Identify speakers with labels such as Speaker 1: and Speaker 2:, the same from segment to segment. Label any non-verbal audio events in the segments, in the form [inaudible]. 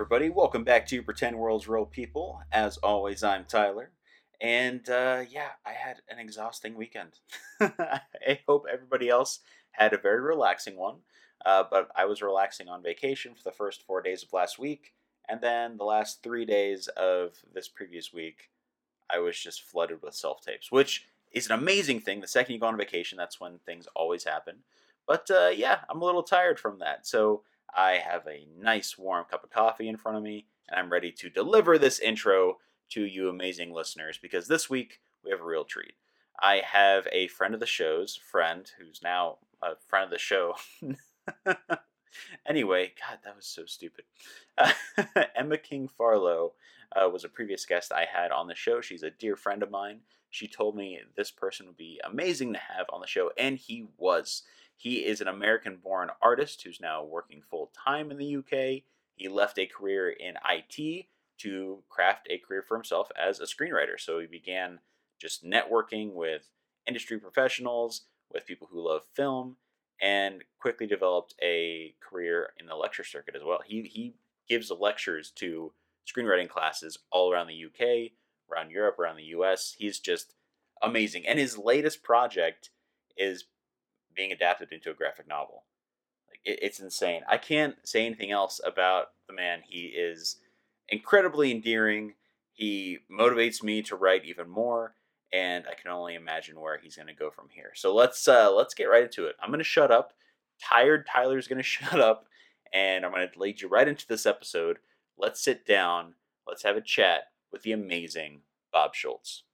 Speaker 1: everybody. Welcome back to Pretend Worlds Real People. As always, I'm Tyler. And uh, yeah, I had an exhausting weekend. [laughs] I hope everybody else had a very relaxing one. Uh, but I was relaxing on vacation for the first four days of last week. And then the last three days of this previous week, I was just flooded with self tapes, which is an amazing thing. The second you go on vacation, that's when things always happen. But uh, yeah, I'm a little tired from that. So I have a nice warm cup of coffee in front of me, and I'm ready to deliver this intro to you amazing listeners because this week we have a real treat. I have a friend of the show's friend who's now a friend of the show. [laughs] anyway, God, that was so stupid. Uh, [laughs] Emma King Farlow uh, was a previous guest I had on the show. She's a dear friend of mine. She told me this person would be amazing to have on the show, and he was. He is an American born artist who's now working full time in the UK. He left a career in IT to craft a career for himself as a screenwriter. So he began just networking with industry professionals, with people who love film, and quickly developed a career in the lecture circuit as well. He, he gives lectures to screenwriting classes all around the UK, around Europe, around the US. He's just amazing. And his latest project is being adapted into a graphic novel. Like it, it's insane. I can't say anything else about the man. He is incredibly endearing. He motivates me to write even more, and I can only imagine where he's going to go from here. So let's uh, let's get right into it. I'm going to shut up. Tired Tyler's going [laughs] to shut up, and I'm going to lead you right into this episode. Let's sit down. Let's have a chat with the amazing Bob Schultz.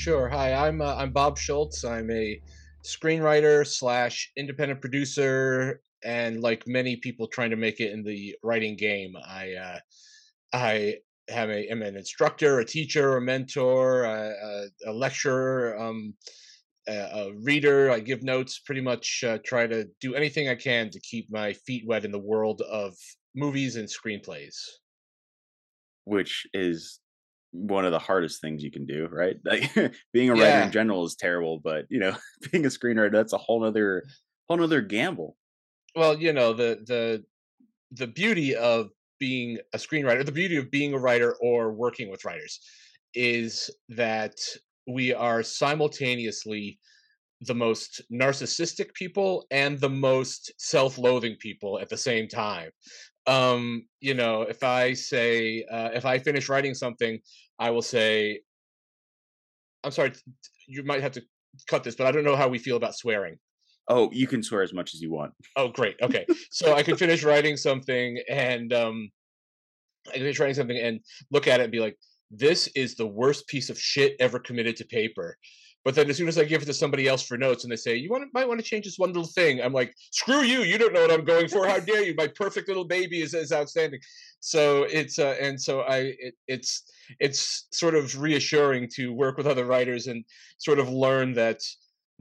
Speaker 2: Sure. Hi, I'm uh, I'm Bob Schultz. I'm a screenwriter slash independent producer, and like many people trying to make it in the writing game, I uh, I have a am an instructor, a teacher, a mentor, a, a, a lecturer, um, a, a, reader. I give notes. Pretty much uh, try to do anything I can to keep my feet wet in the world of movies and screenplays.
Speaker 1: Which is one of the hardest things you can do, right? [laughs] Like being a writer yeah. in general is terrible, but you know, [laughs] being a screenwriter, that's a whole other whole other gamble.
Speaker 2: Well, you know, the the the beauty of being a screenwriter, the beauty of being a writer or working with writers is that we are simultaneously the most narcissistic people and the most self-loathing people at the same time um you know if i say uh, if i finish writing something i will say i'm sorry you might have to cut this but i don't know how we feel about swearing.
Speaker 1: Oh you can swear as much as you want.
Speaker 2: Oh great okay. [laughs] So i can finish writing something and um i can finish writing something and look at it and be like this is the worst piece of shit ever committed to paper but then as soon as I give it to somebody else for notes and they say, you want to, might want to change this one little thing, I'm like, screw you. You don't know what I'm going for. How dare you? My perfect little baby is, is outstanding. So it's, uh, and so I, it, it's, it's sort of reassuring to work with other writers and sort of learn that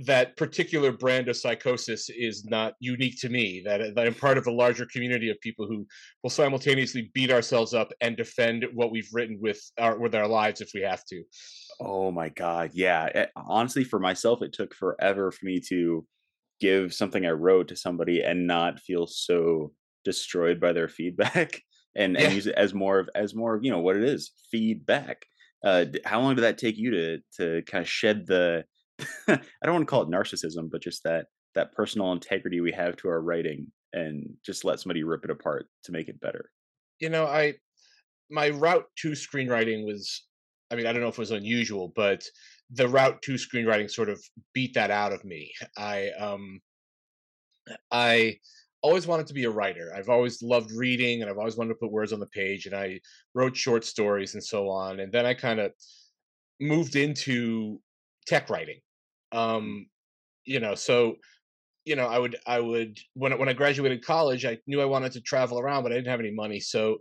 Speaker 2: that particular brand of psychosis is not unique to me that, that i'm part of a larger community of people who will simultaneously beat ourselves up and defend what we've written with our with our lives if we have to
Speaker 1: Oh my god, yeah. It, eh, honestly, for myself, it took forever for me to give something I wrote to somebody and not feel so destroyed by their feedback [laughs] and, yeah. and use it as more of as more of you know what it is feedback. Uh, how long did that take you to to kind of shed the [laughs] I don't want to call it narcissism, but just that that personal integrity we have to our writing and just let somebody rip it apart to make it better.
Speaker 2: You know, I my route to screenwriting was I mean, I don't know if it was unusual, but the route to screenwriting sort of beat that out of me. I um I always wanted to be a writer. I've always loved reading and I've always wanted to put words on the page and I wrote short stories and so on. And then I kind of moved into tech writing. Um you know, so you know, I would I would when when I graduated college, I knew I wanted to travel around, but I didn't have any money. So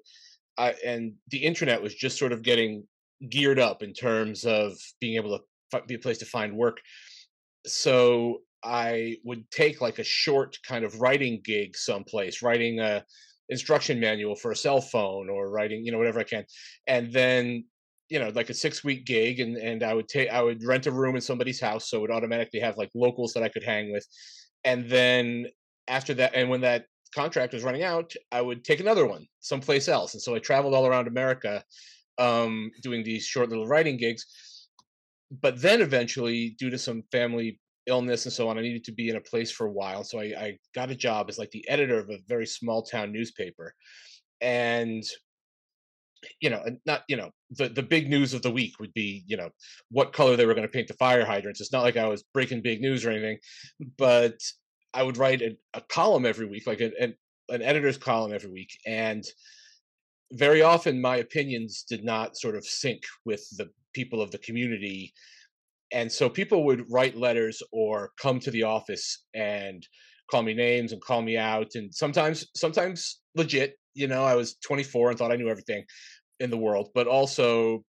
Speaker 2: I and the internet was just sort of getting geared up in terms of being able to be a place to find work. So I would take like a short kind of writing gig someplace, writing a instruction manual for a cell phone or writing, you know, whatever I can. And then you know like a six week gig and and i would take i would rent a room in somebody's house so it would automatically have like locals that i could hang with and then after that and when that contract was running out i would take another one someplace else and so i traveled all around america um doing these short little writing gigs. But then eventually due to some family illness and so on i needed to be in a place for a while so I, I got a job as like the editor of a very small town newspaper. And you know, not you know the the big news of the week would be you know what color they were going to paint the fire hydrants. It's not like I was breaking big news or anything, but I would write a, a column every week, like an, an an editor's column every week, and very often my opinions did not sort of sync with the people of the community and so people would write letters or come to the office and call me names and call me out and sometimes sometimes legit you know, I was 24 and thought I knew everything in the world, but also,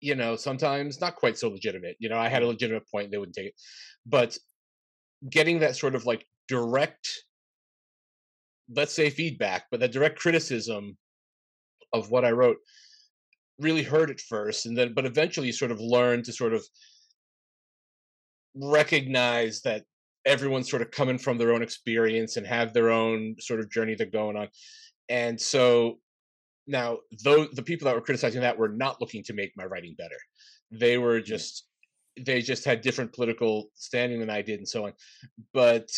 Speaker 2: you know, sometimes not quite so legitimate. You know, I had a mm. legitimate point, they wouldn't take it. But getting that sort of like direct, let's say feedback, but that direct criticism of what I wrote really hurt at first. And then, but eventually you sort of learn to sort of recognize that everyone's sort of coming from their own experience and have their own sort of journey they're going on and so now though the people that were criticizing that were not looking to make my writing better they were mm. just they just had different political standing than i did and so on but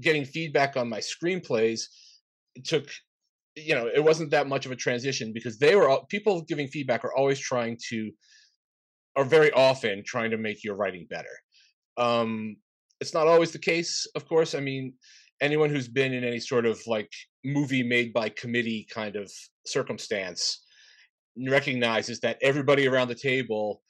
Speaker 2: getting feedback on my screenplays took you know it wasn't that much of a transition because they were people giving feedback are always trying to are very often trying to make your writing better. Um it's not always the case of course. I mean anyone who's been in any sort of like movie made by committee kind of circumstance recognizes that everybody around the table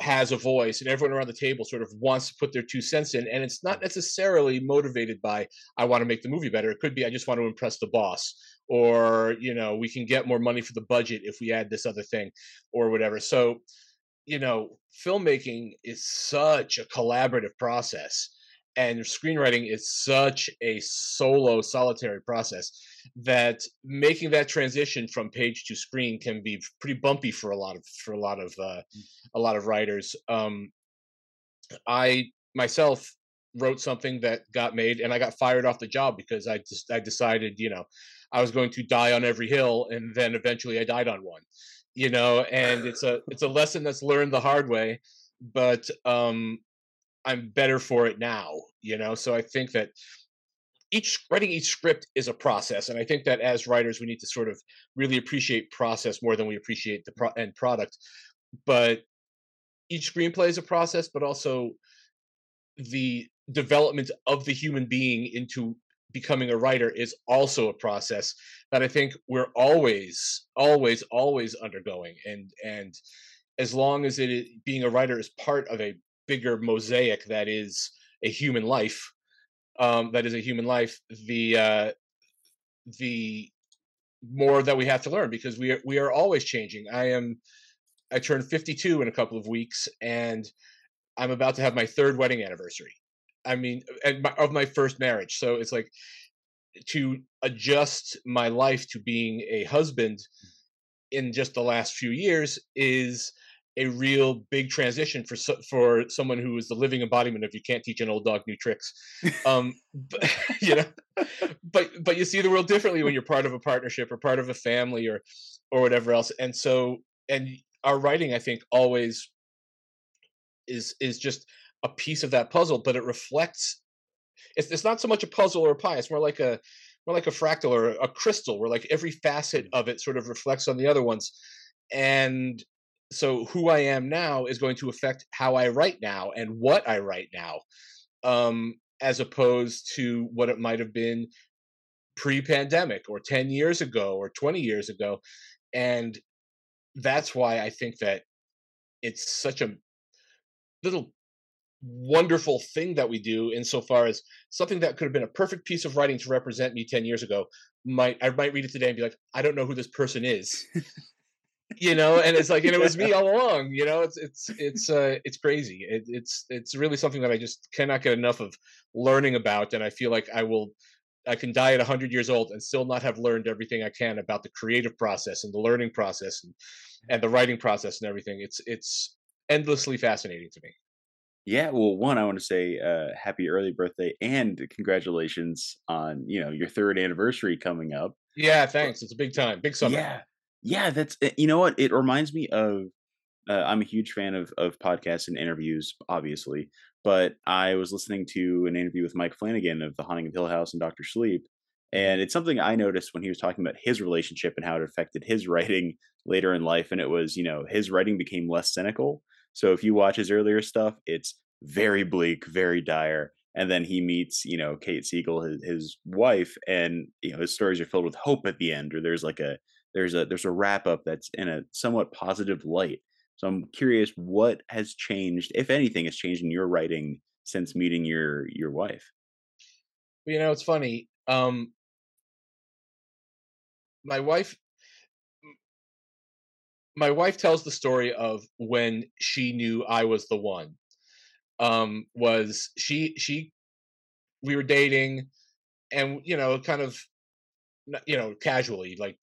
Speaker 2: has a voice and everyone around the table sort of wants to put their two cents in and it's not necessarily motivated by i want to make the movie better. It could be i just want to impress the boss or you know we can get more money for the budget if we add this other thing or whatever. So you know filmmaking is such a collaborative process and screenwriting is such a solo solitary process that making that transition from page to screen can be pretty bumpy for a lot of for a lot of uh, mm. a lot of writers um, i myself wrote something that got made and i got fired off the job because i just i decided you know i was going to die on every hill and then eventually i died on one you know and it's a it's a lesson that's learned the hard way but um I'm better for it now, you know. So I think that each writing each script is a process, and I think that as writers we need to sort of really appreciate process more than we appreciate the pro- end product. But each screenplay is a process, but also the development of the human being into becoming a writer is also a process that I think we're always, always, always undergoing. And and as long as it being a writer is part of a bigger mosaic that is a human life um, that is a human life the uh, the more that we have to learn because we are we are always changing. I am i turn 52 in a couple of weeks and i'm about to have my third wedding anniversary. I mean my, of my first marriage. So it's like to adjust my life to being a husband in just the last few years is a real big transition for for someone who is the living embodiment of you can't teach an old dog new tricks. Um but, [laughs] you know but but you see the world differently when you're part of a partnership or part of a family or or whatever else. And so and our writing i think always is is just a piece of that puzzle but it reflects it's, it's not so much a puzzle or a pie it's more like a more like a fractal or a crystal where like every facet of it sort of reflects on the other ones. And so who I am now is going to affect how I write now and what I write now, um, as opposed to what it might have been pre-pandemic or 10 years ago or 20 years ago. And that's why I think that it's such a little wonderful thing that we do insofar as something that could have been a perfect piece of writing to represent me 10 years ago might I might read it today and be like, I don't know who this person is. You know and it's like and it was me all along you know it's it's it's uh it's crazy it, it's it's really something that i just cannot get enough of learning about and i feel like i will I can die at 100 years old and still not have learned everything I can about the creative process and the learning process and and the writing process and everything. It's it's endlessly fascinating to me.
Speaker 1: Yeah, well, one, I want to say uh, happy early birthday and congratulations on you know your third anniversary coming up.
Speaker 2: Yeah, thanks. It's a big time, big summer.
Speaker 1: Yeah, yeah, that's eh, you know what it reminds me of. Uh, I'm a huge fan of of podcasts and interviews, obviously, but I was listening to an interview with Mike Flanagan of The Haunting of Hill House and Doctor Sleep, and it's something I noticed when he was talking about his relationship and how it affected his [laughs] writing later in life, and it was you know his writing became less cynical. So if you watch his earlier stuff, it's very bleak, very dire. And then he meets, you know, Kate Siegel, his, his wife, and you know his stories are filled with hope at the end, or there's like a there's a there's a wrap up that's in a somewhat positive light. So I'm curious what has changed, if anything, has changed in your writing since meeting your your wife.
Speaker 2: You know, it's funny. Um, my wife my wife tells the story of when she knew I was the one. Um, was she she we were dating and you know kind of you know casually like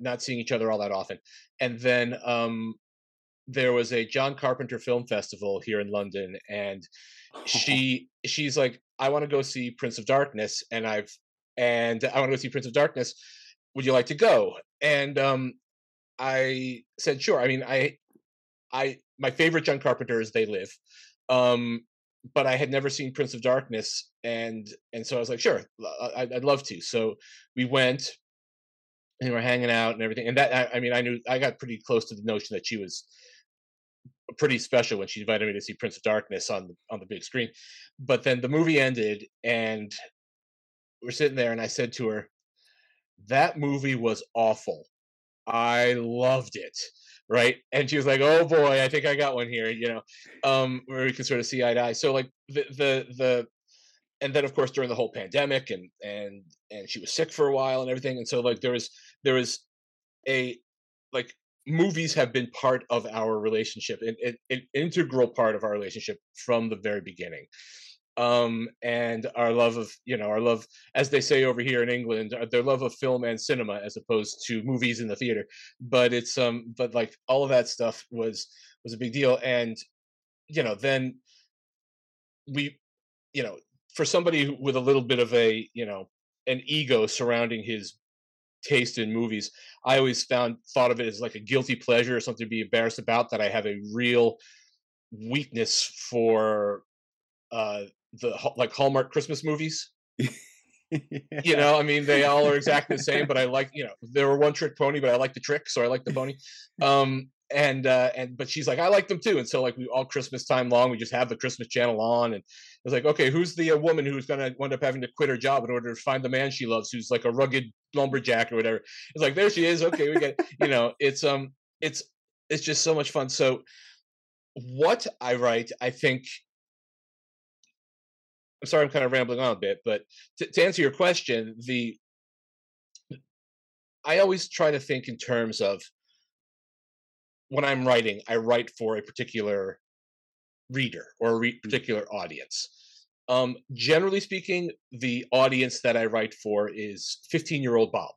Speaker 2: not seeing each other all that often. And then um there was a John Carpenter film festival here in London and [laughs] she she's like I want to go see Prince of Darkness and I've and I want to go see Prince of Darkness. Would you like to go? And um I said sure. I mean I I my favorite John Carpenter is They Live. Um but I had never seen Prince of Darkness and and so I was like sure uh, I'd, I'd love to so we went and we're hanging out and everything and that I, I mean I knew I got pretty close to the notion that she was pretty special when she invited me to see Prince of Darkness on on the big screen. But then the movie ended and we're sitting there and I said to her, That movie was awful. I loved it. Right. And she was like, Oh boy, I think I got one here, you know, um, where we can sort of see eye to eye. So like the the the and then of course during the whole pandemic and and and she was sick for a while and everything. And so like there was there was a like movies have been part of our relationship an, an, an, integral part of our relationship from the very beginning um and our love of you know our love as they say over here in england uh, their love of film and cinema as opposed to movies in the theater. But it's um but like all of that stuff was was a big deal and you know then we you know for somebody with a little bit of a you know an ego surrounding his taste in movies i always found thought of it as like a guilty pleasure or something to be embarrassed about that i have a real weakness for uh the like hallmark christmas movies. [laughs] You know i mean they all are exactly the same but i like you know they were one trick pony but i like the trick so i like the pony. Um and uh and but she's like i like them too. And so like we all christmas time long we just have the christmas channel on and it's like okay who's the uh, woman who's gonna end up having to quit her job in order to find the man she loves who's like a rugged lumberjack or whatever? It's like there she is okay we get you know it's um it's it's just so much fun. So what i write i think i'm sorry i'm kind of rambling on a bit but to, to answer your question the i always try to think in terms of when I'm writing, I write for a particular reader or a re- mm. particular audience. Um, generally speaking, the audience that I write for is 15 year old Bob.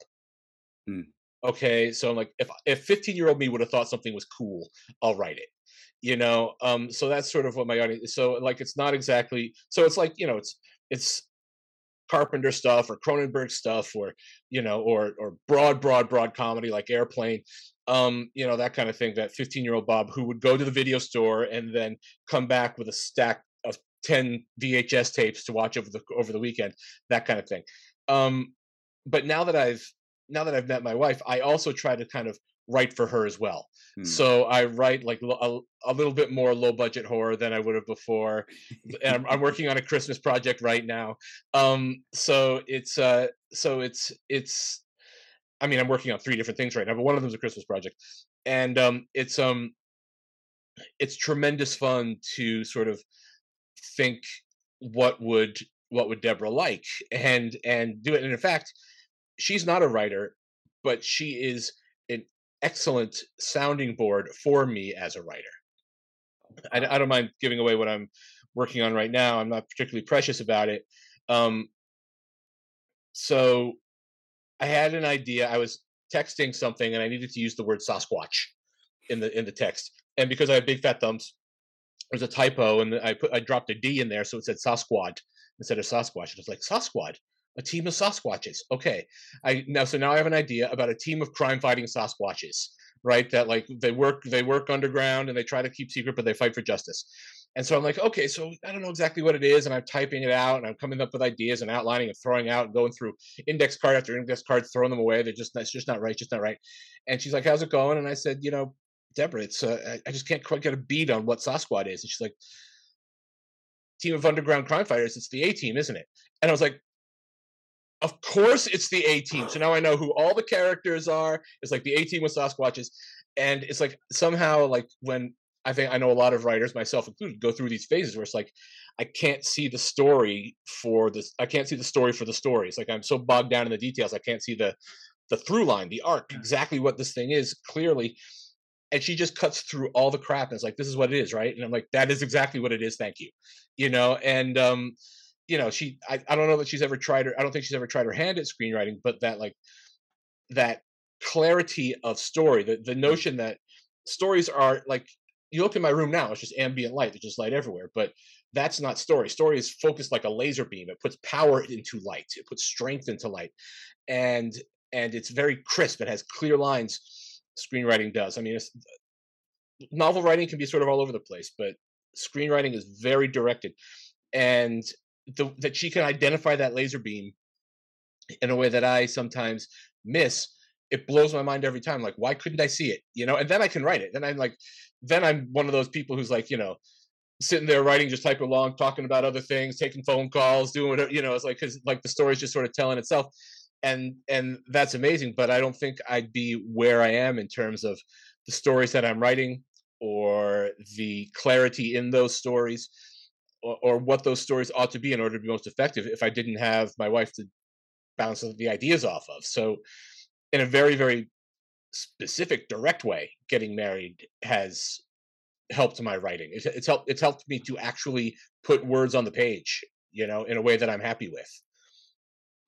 Speaker 2: Mm. Okay, so I'm like, if if 15 year old me would have thought something was cool, I'll write it. You know, um, so that's sort of what my audience. So like, it's not exactly. So it's like you know, it's it's Carpenter stuff or Cronenberg stuff or you know or or broad broad broad comedy like Airplane um you know that kind of thing that 15 year old Bob who would go to the video store and then come back with a stack of 10 VHS tapes to watch over the over the weekend that kind of thing um but now that I've now that I've met my wife I also try to kind of write for her as well. Hmm. So I write like a, a, little bit more low budget horror than I would have before. and I'm, I'm, working on a Christmas project right now. Um, so it's uh, so it's it's. I mean, I'm working on three different things right now, but one of them is a Christmas project, and um, it's um, it's tremendous fun to sort of think what would what would Deborah like and and do it. And in fact, she's not a writer, but she is excellent sounding board for me as a writer. I, I, don't mind giving away what I'm working on right now. I'm not particularly precious about it. Um, so I had an idea. I was texting something and I needed to use the word Sasquatch in the in the text. And because I have big fat thumbs, there's a typo and I put I dropped a D in there so it said Sasquatch instead of Sasquatch. And I was like, Sasquatch, a team of Sasquatches. Okay. I now so now I have an idea about a team of crime fighting Sasquatches, right? That like they work they work underground and they try to keep secret, but they fight for justice. And so I'm like, okay, so I don't know exactly what it is, and I'm typing it out, and I'm coming up with ideas and outlining and throwing out, and going through index card after index card, throwing them away. They're just it's just not right, just not right. And she's like, "How's it going?" And I said, "You know, Deborah, it's uh, I just can't quite get a beat on what Sasquatch is." And she's like, "Team of underground crime fighters. It's the A team, isn't it?" And I was like, "Of course, it's the A team." So now I know who all the characters are. It's like the A team with Sasquatches, and it's like somehow like when I think I know a lot of writers, myself included, go through these phases where it's like I can't see the story for this. I can't see the story for the story. It's like I'm so bogged down in the details. I can't see the the through line, the arc, exactly what this thing is clearly. And she just cuts through all the crap and it's like, this is what it is, right? And I'm like, that is exactly what it is. Thank you. You know, and um, you know, she I, I don't know that she's ever tried her, I don't think she's ever tried her hand at screenwriting, but that like that clarity of story, the the hmm. notion that stories are like you look in my room now, it's just ambient light. There's just light everywhere. But that's not story. Story is focused like a laser beam. It puts power into light. It puts strength into light, and and it's very crisp. It has clear lines. Screenwriting does. I mean, novel writing can be sort of all over the place, but screenwriting is very directed, and the, that she can identify that laser beam in a way that I sometimes miss it blows my mind every time. Like, why couldn't I see it? You know, and then I can write it. Then I'm like, then I'm one of those people who's like, you know, sitting there writing, just typing along, talking about other things, taking phone calls, doing whatever, you know, it's like, cause like the story's just sort of telling itself. And, and that's amazing. But I don't think I'd be where I am in terms of the stories that I'm writing or the clarity in those stories or, what those stories ought to be in order to be most effective if I didn't have my wife to bounce the ideas off of. So, in a very very specific direct way getting married has helped my writing it's, it's helped it's helped me to actually put words on the page you know in a way that i'm happy with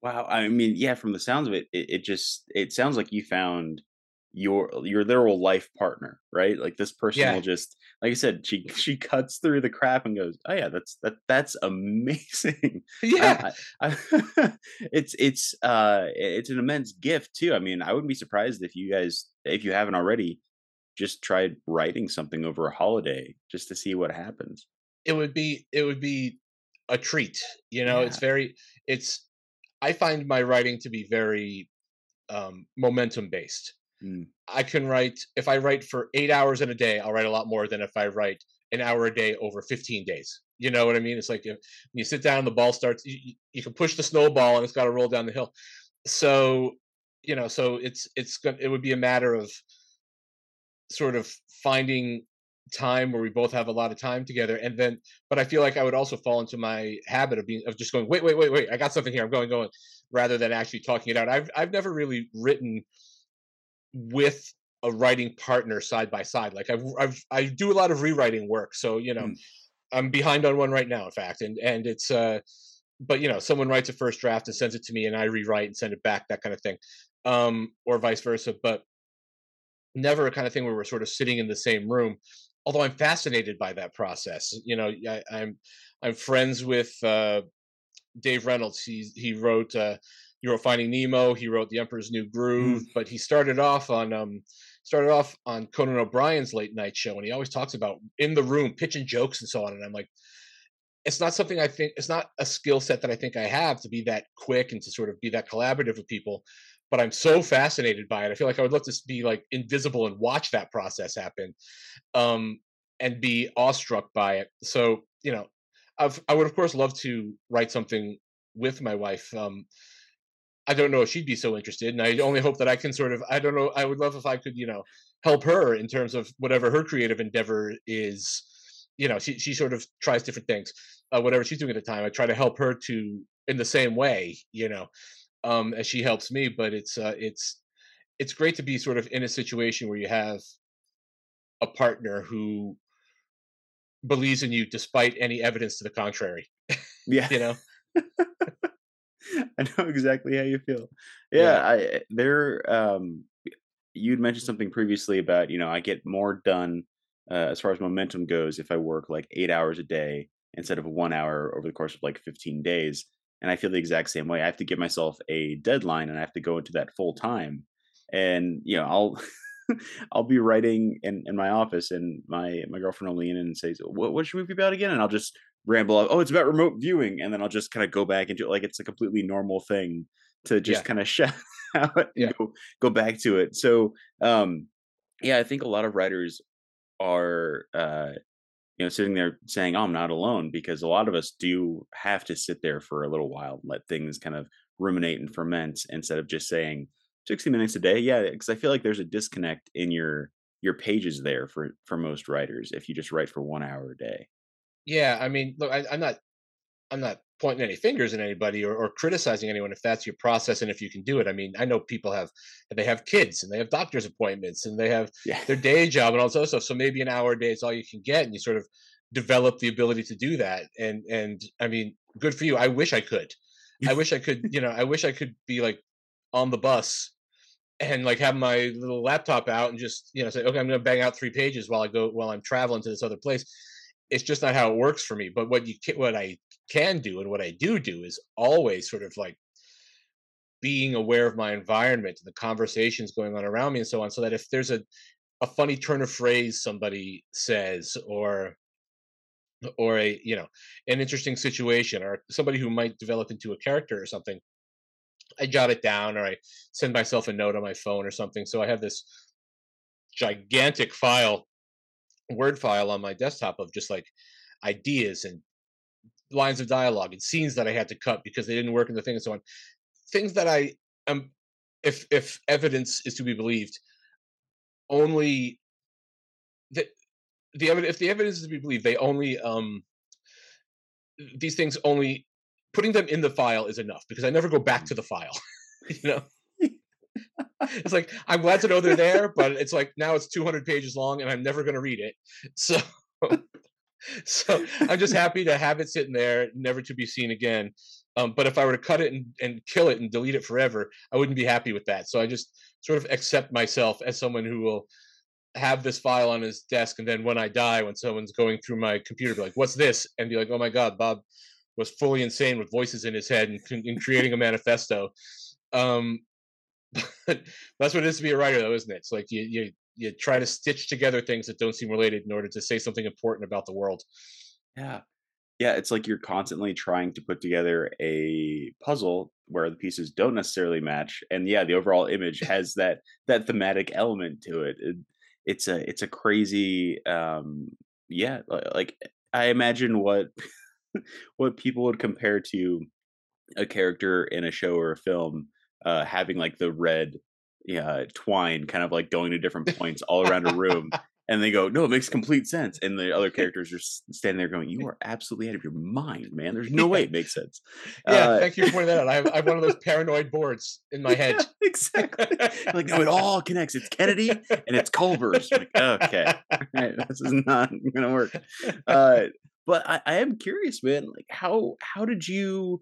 Speaker 1: wow i mean yeah from the sounds of it it, it just it sounds like you found your your literal life partner, right? Like this person yeah. will just like I said, she [laughs] she cuts through the crap and goes, "Oh yeah, that's that that's amazing." [laughs]
Speaker 2: Yeah, I,
Speaker 1: I, [laughs] it's it's uh it's an immense gift too. I mean, I wouldn't be surprised if you guys, if you haven't already, just tried writing something over a holiday just to see what happens.
Speaker 2: It would be it would be a treat. You know, yeah. it's very it's. I find my writing to be very um, momentum based Mm. I can write if I write for eight hours in a day, I'll write a lot more than if I write an hour a day over 15 days. You know what I mean? It's like if you sit down, the ball starts. You, you can push the snowball, and it's got to roll down the hill. So, you know, so it's it's it would be a matter of sort of finding time where we both have a lot of time together and then but i feel like i would also fall into my habit of being of just going wait wait wait wait i got something here i'm going going rather than actually talking it out i've i've never really written with a writing partner side by side. Like I've, I've I do a lot of rewriting work, so you know, mm. I'm behind on one right now, in fact, and and it's uh, but you know, someone writes a first draft and sends it to me, and I rewrite and send it back, that kind of thing, um, or vice versa. But never a kind of thing where we're sort of sitting in the same room. Although I'm fascinated by that process, you know, I, I'm I'm friends with uh, Dave Reynolds. He he wrote uh, he wrote Finding Nemo. He wrote The Emperor's New Groove. Mm. But he started off on um, started off on Conan O'Brien's late night show, and he always talks about in the room pitching jokes and so on. And I'm like, it's not something I think it's not a skill set that I think I have to be that quick and to sort of be that collaborative with people. But I'm so fascinated by it. I feel like I would love to be like invisible and watch that process happen, um, and be awestruck by it. So you know, I've, I would of course love to write something with my wife. Um, I don't know if she'd be so interested. And I only hope that I can sort of, I don't know, I would love if I could, you know, help her in terms of whatever her creative endeavor is. You know, she, she sort of tries different things, uh, whatever she's doing at the time. I try to help her to, in the same way, you know, um, as she helps me. But it's, uh, it's, it's great to be sort of in a situation where you have a partner who believes in you despite any evidence to the contrary.
Speaker 1: Yeah. [laughs]
Speaker 2: you know? [laughs] [laughs]
Speaker 1: I know exactly how you feel. Yeah,
Speaker 2: Yeah.
Speaker 1: I eh, there um you'd mentioned something previously about, you know, I get more done uh, as far as momentum goes if I work like 8 hours a day instead of 1 hour over the course of like 15 days. And I feel the exact same way. I have to give myself a deadline and I have to go into that full time. And, you know, I'll [laughs] I'll be writing in, in my office and my my girlfriend will lean in and says, What what's your movie about again? And I'll just ramble out, oh, it's about remote viewing, and then I'll just kind of go back into it like it's a completely normal thing to just
Speaker 2: Yeah.
Speaker 1: kind of shout out
Speaker 2: Yeah.
Speaker 1: go go back to it. So um yeah, I think a lot of writers are uh you know sitting there saying, Oh, I'm not alone because a lot of us do have to sit there for a little while, let things kind of ruminate and ferment instead of just saying 60 minutes a day. Yeah, because I feel like there's a disconnect in your your pages there for for most writers if you just write for one hour a day.
Speaker 2: Yeah. I mean, look, I, I'm not I'm not pointing any fingers at anybody or, or criticizing anyone if that's your process and if you can do it. I mean, I know people have they have kids and they have doctor's appointments and they have
Speaker 1: Yeah.
Speaker 2: their day job and all this other stuff. So maybe an hour a day is all you can get, and you sort of develop the ability to do that. And and I mean, good for you. I wish I could. I [laughs] wish I could. You know, I wish I could be like on the bus and like have my little laptop out and just you know say, okay, I'm going to bang out three pages while I go while I'm traveling to this other place. It's just not how it works for me. But what you can, what I can do and what I do do is always sort of like being aware of my environment and the conversations going on around me and so on so that if there's a, a funny turn of phrase somebody says or or a you know an interesting situation or somebody who might develop into a character or something i jot it down or i send myself a note on my phone or something so i have this gigantic file word file on my desktop of just like ideas and lines of dialogue and scenes that i had to cut because they didn't work in the thing and so on. Things that i am if if evidence is to be believed only the the evidence if the evidence is to be believed they only um these things only putting them in the file is enough because i never go back to the file [laughs] you know it's like i'm glad to know they're there but it's like now it's 200 pages long and i'm never going to read it. So [laughs] so i'm just happy to have it sitting there never to be seen again. Um, but if i were to cut it and, and kill it and delete it forever i wouldn't be happy with that. So i just sort of accept myself as someone who will have this file on his desk and then when i die when someone's going through my computer be like what's this? and be like oh my god bob was fully insane with voices in his head and, and creating a manifesto. Um [laughs] that's what it is to be a writer though isn't it it's like you you you try to stitch together things that don't seem related in order to say something important about the world
Speaker 1: Yeah. Yeah, it's like you're constantly trying to put together a puzzle where the pieces don't necessarily match, and yeah, the overall image [laughs] has that that thematic element to it. it it's a it's a crazy, um, yeah, like I imagine what [laughs] what people would compare to a character in a show or a film uh, having like the red yeah twine kind of like going to different [laughs] points all around a room and they go no it makes complete sense and the other [laughs] characters are standing there going you [laughs] are absolutely out of your mind man. There's no way it makes sense.
Speaker 2: Yeah
Speaker 1: uh
Speaker 2: thank you for pointing that out. I have, I have one of those paranoid boards in my
Speaker 1: yeah
Speaker 2: head.
Speaker 1: exactly. Like no it all connects. It's kennedy and it's culver's. Like okay. Right, this is not gonna work. Uh but I, I am curious man like how how did you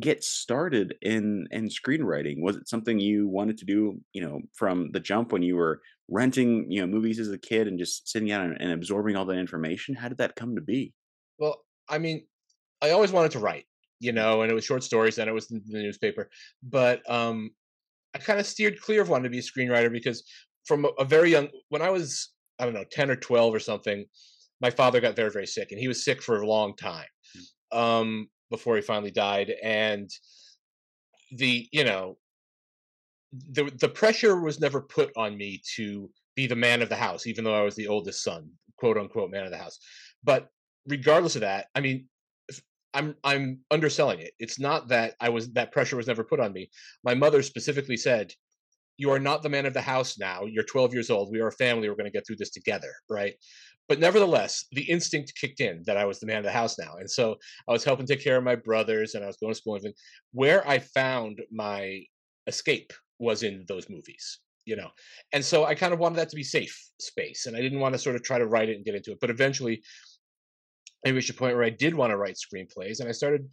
Speaker 1: get started in in screenwriting? Was it something you wanted to do, you know, from the jump when you were renting, you know, movies as a kid and just sitting down and, and absorbing all that information? How did that come to be?
Speaker 2: well i mean i always wanted to write you know and it was short stories and it was in the newspaper but um i kind of steered clear of wanting to be a screenwriter because from a, a very young when i was i don't know 10 or 12 or something my father got very very sick and he was sick for a long time um before he finally died and the you know the the pressure was never put on me to be the man of the house even though i was the oldest son quote unquote man of the house. But regardless of that i mean i'm i'm underselling it. It's not that i was that pressure was never put on me. My mother specifically said you are not the man of the house now. You're 12 years old. We are a family. We're going to get through this together right but nevertheless the instinct kicked in that i was the man of the house now and so i was helping take care of my brothers and i was going to school and everything. where i found my escape was in those movies you know and so i kind of wanted that to be safe space and i didn't want to sort of try to write it and get into it but eventually I reached a point where I did want to write screenplays, and I started.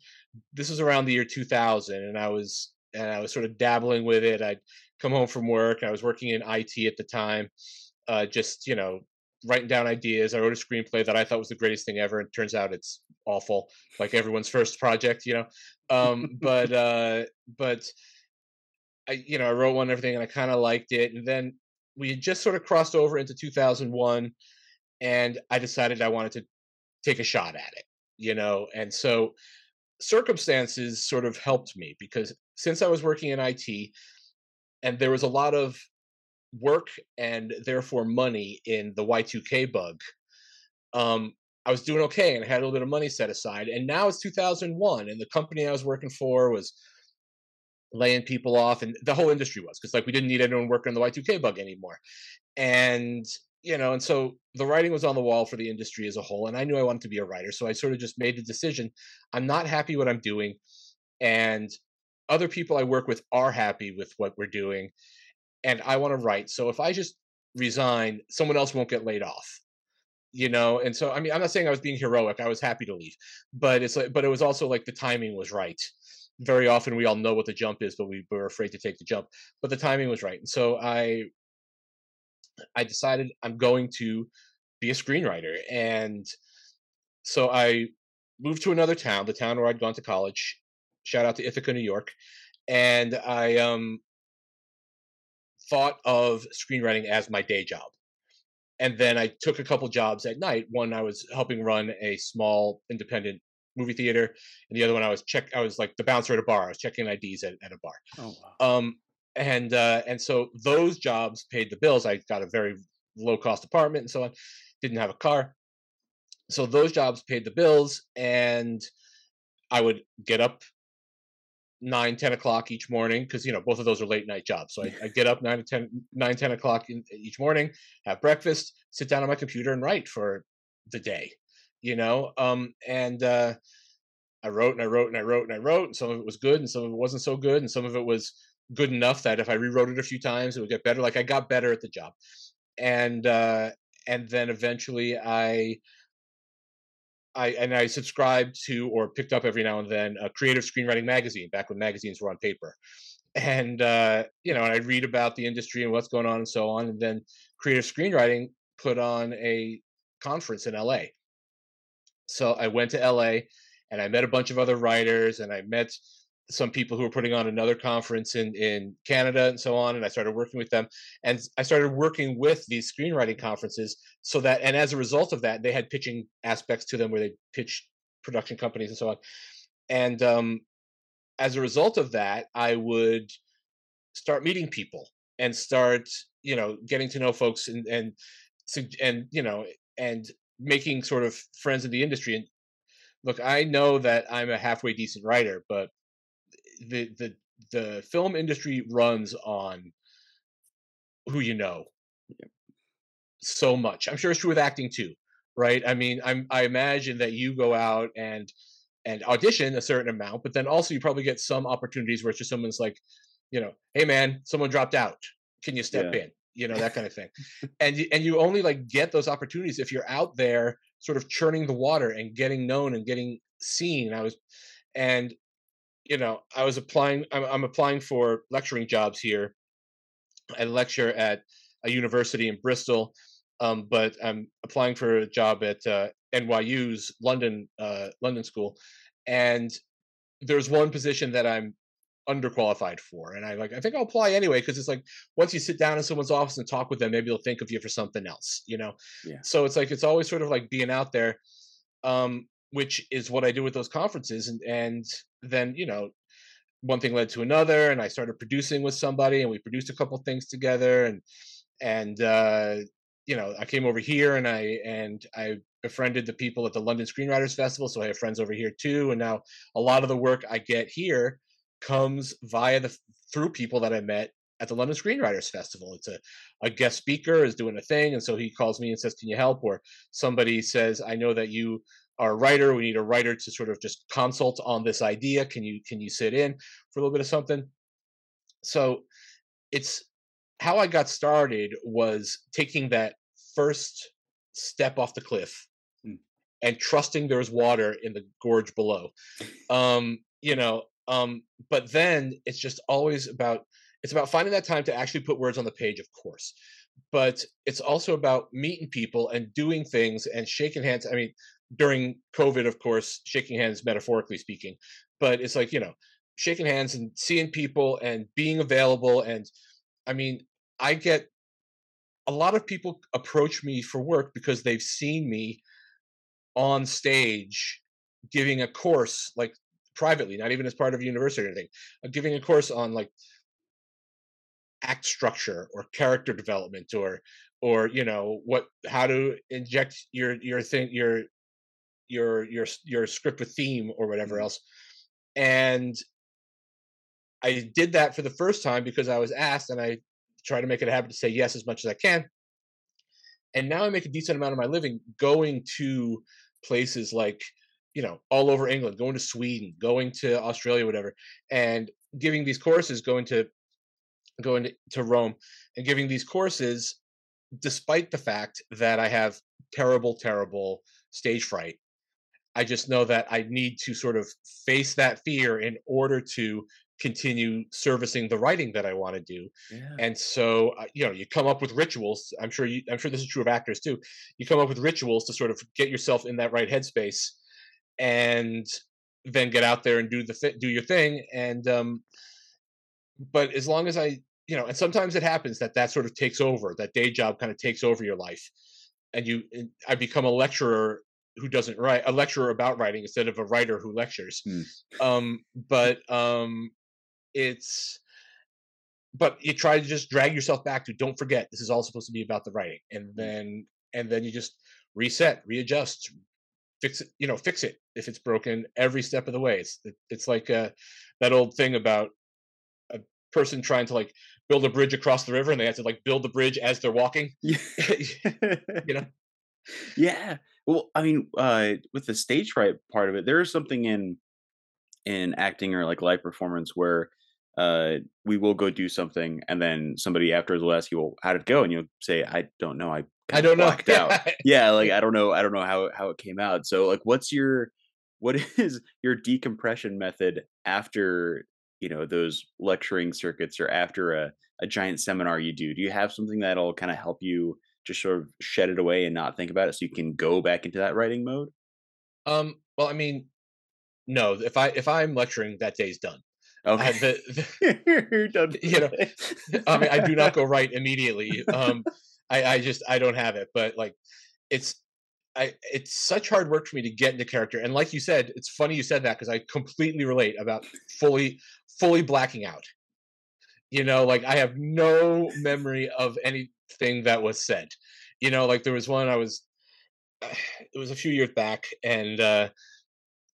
Speaker 2: This was around the year 2000, and I was and I was sort of dabbling with it. I'd come home from work. I was working in IT at the time, uh, just you know writing down ideas. I wrote a screenplay that I thought was the greatest thing ever, and turns out it's awful, like everyone's first project, you know. Um, [laughs] but uh, but I you know I wrote one and everything, and I kind of liked it. And then we had just sort of crossed over into 2001, and I decided I wanted to take a shot at it, you know. And so circumstances sort of helped me because since I was working in IT, and there was a lot of work and therefore money in the Y2K bug, um, I was doing okay and I had a little bit of money set aside. And now it's 2001, and the company I was working for was laying people off, and the whole industry was because like we didn't need anyone working on the Y2K bug anymore. And you know, and so the writing was on the wall for the industry as a whole, and I knew I wanted to be a writer, so I sort of just made the decision: I'm not happy what I'm doing, and other people I work with are happy with what we're doing, and I want to write. So if I just resign, someone else won't get laid off, you know. And so I mean, I'm not saying I was being heroic; I was happy to leave, but it's like, but it was also like the timing was right. Very often, we all know what the jump is, but we were afraid to take the jump. But the timing was right, and so I I decided I'm going to be a screenwriter. And so I moved to another town, the town where I'd gone to college. Shout out to Ithaca, New York. And I um, thought of screenwriting as my day job. And then I took a couple jobs at night. One, I was helping run a small independent movie theater, and the other one, I was check. I was like the bouncer at a bar. I was checking IDs at, at a bar. Oh wow. Um, and uh, and so those jobs paid the bills. I got a very low cost apartment and so on. Didn't have a car, so those jobs paid the bills, and I would get up nine ten o'clock each morning because you know both of those are late night jobs so I, I get up 9 to 10 9 10 o'clock in, each morning have breakfast sit down on my computer and write for the day you know um and uh i wrote and i wrote and i wrote and i wrote and some of it was good and some of it wasn't so good and some of it was good enough that if I rewrote it a few times, it would get better. Like I got better at the job, and uh, and then eventually I. I, and I subscribed to or picked up every now and then a creative screenwriting magazine back when magazines were on paper, and uh, you know, and I'd read about the industry and what's going on and so on. And then creative screenwriting put on a conference in LA. So I went to LA and I met a bunch of other writers and I met some people who were putting on another conference in in Canada and so on and I started working with them and I started working with these screenwriting conferences so that and as a result of that they had pitching aspects to them where they pitch production companies and so on and um as a result of that I would start meeting people and start you know getting to know folks and and and you know and making sort of friends in the industry and look i know that i'm a halfway decent writer but the the the film industry runs on who you know so much. I'm sure it's true with acting too, right? I mean, I'm I imagine that you go out and and audition a certain amount, but then also you probably get some opportunities where it's just someone's like, you know, hey man, someone dropped out. Can you step yeah. in? You know, that kind of thing. [laughs] and you, and you only like get those opportunities if you're out there sort of churning the water and getting known and getting seen. And I was and you know, I was applying. I'm, I'm applying for lecturing jobs here. I lecture at a university in Bristol, um, but I'm applying for a job at uh, NYU's London uh, London School, and there's one position that I'm underqualified for, and I like I think I'll apply anyway because it's like once you sit down in someone's office and talk with them, maybe they'll think of you for something else, you know. Yeah. So it's like it's always sort of like being out there. Um, which is what I do with those conferences. And and then you know, one thing led to another, and I started producing with somebody, and we produced a couple things together, and and uh, you know, I came over here, and I and I befriended the people at the London Screenwriters Festival, so I have friends over here too. And now a lot of the work I get here comes via the through people that I met at the London Screenwriters Festival. It's a, a guest speaker is doing a thing, and so he calls me and says, "Can you help?" Or somebody says, "I know that you our writer we need a writer to sort of just consult on this idea can you can you sit in for a little bit of something so it's how i got started was taking that first step off the cliff mm. and trusting there's water in the gorge below. Um, you know, um, but then it's just always about it's about finding that time to actually put words on the page, of course. But it's also about meeting people and doing things and shaking hands. I mean, during COVID, of course, shaking hands, metaphorically speaking, but it's like, you know, shaking hands and seeing people and being available. And I mean, I get a lot of people approach me for work because they've seen me on stage giving a course like privately, not even as part of a university or anything, uh, giving a course on like act structure or character development or or you know what how to inject your your thing your your your your script with theme or whatever mm-hmm. else and i did that for the first time because i was asked and i try to make it a habit to say yes as much as i can and now i make a decent amount of my living going to places like you know all over england going to sweden going to australia whatever and giving these courses going to going to, to Rome and giving these courses, despite the fact that I have terrible, terrible stage fright. I just know that I need to sort of face that fear in order to continue servicing the writing that I want to do. Yeah. And so, uh, you know, you come up with rituals. I'm sure you, I'm sure this is true of actors too. You come up with rituals to sort of get yourself in that right headspace, and then get out there and do the th- do your thing. And um, but as long as I you know, and sometimes it happens that that sort of takes over, that day job kind of takes over your life. And you, and I become a lecturer who doesn't write, a lecturer about writing instead of a writer who lectures. Mm. Um, but um, it's, but you try to just drag yourself back to don't forget this is all supposed to be about the writing and hmm. then and then you just reset readjust fix it you know fix it if it's broken every step of the way it's it's like uh, that old thing about a person trying to like build a bridge across the river and they have to like build the bridge as they're walking. [laughs] you know? [laughs]
Speaker 1: Yeah. Well, I mean, uh, with the stage fright part of it, there is something in in acting or like live performance where uh, we will go do something and then somebody afterwards will ask you, well, how did it go? And you'll say, I don't know. I
Speaker 2: I don't know.
Speaker 1: out. [laughs] yeah, like I don't know. I don't know how how it came out. So like, what's your what [laughs] is your decompression method after you know those lecturing circuits or after a, a giant seminar you do do you have something that'll kind of help you just sort of shed it away and not think about it so you can go back into that writing mode
Speaker 2: um well i mean no if i if i'm lecturing that day's done okay the, the, [laughs] you're done [laughs] you know [laughs] i mean i do not go right immediately um i i just i don't have it but like it's I, it's such hard work for me to get into character. And like you said, it's funny you said that because I completely relate about fully fully blacking out. You know, like I have no memory of anything that was said. You know, like there was one I was [sighs] it was a few years back and uh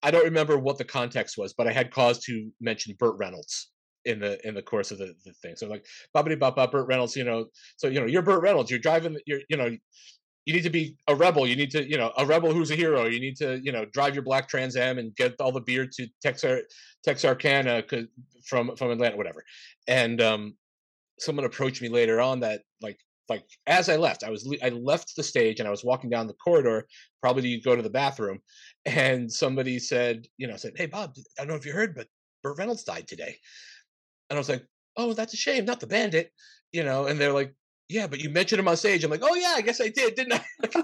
Speaker 2: I don't remember what the context was, but I had cause to mention Burt Reynolds in the in the course of the, the thing. So like, Bobbity Bop Bop, Burt Reynolds, you know, so you know, you're Burt Reynolds, you're driving you're you know, you need to be a rebel. You need to, you know, a rebel who's a hero. You need to, you know, drive your black Trans Am and get all the beer to Texar, Texarkana from from Atlanta, whatever. And um, someone approached me later on that, like, like as I left, I was I left the stage and I was walking down the corridor, probably to go to the bathroom, and somebody said, you know, said, "Hey Bob, I don't know if you heard, but Burt Reynolds died today." And I was like, "Oh, that's a shame, not the bandit," you know. And they're like, yeah, but you mentioned him on stage. I'm like, oh yeah, I guess I did, didn't I?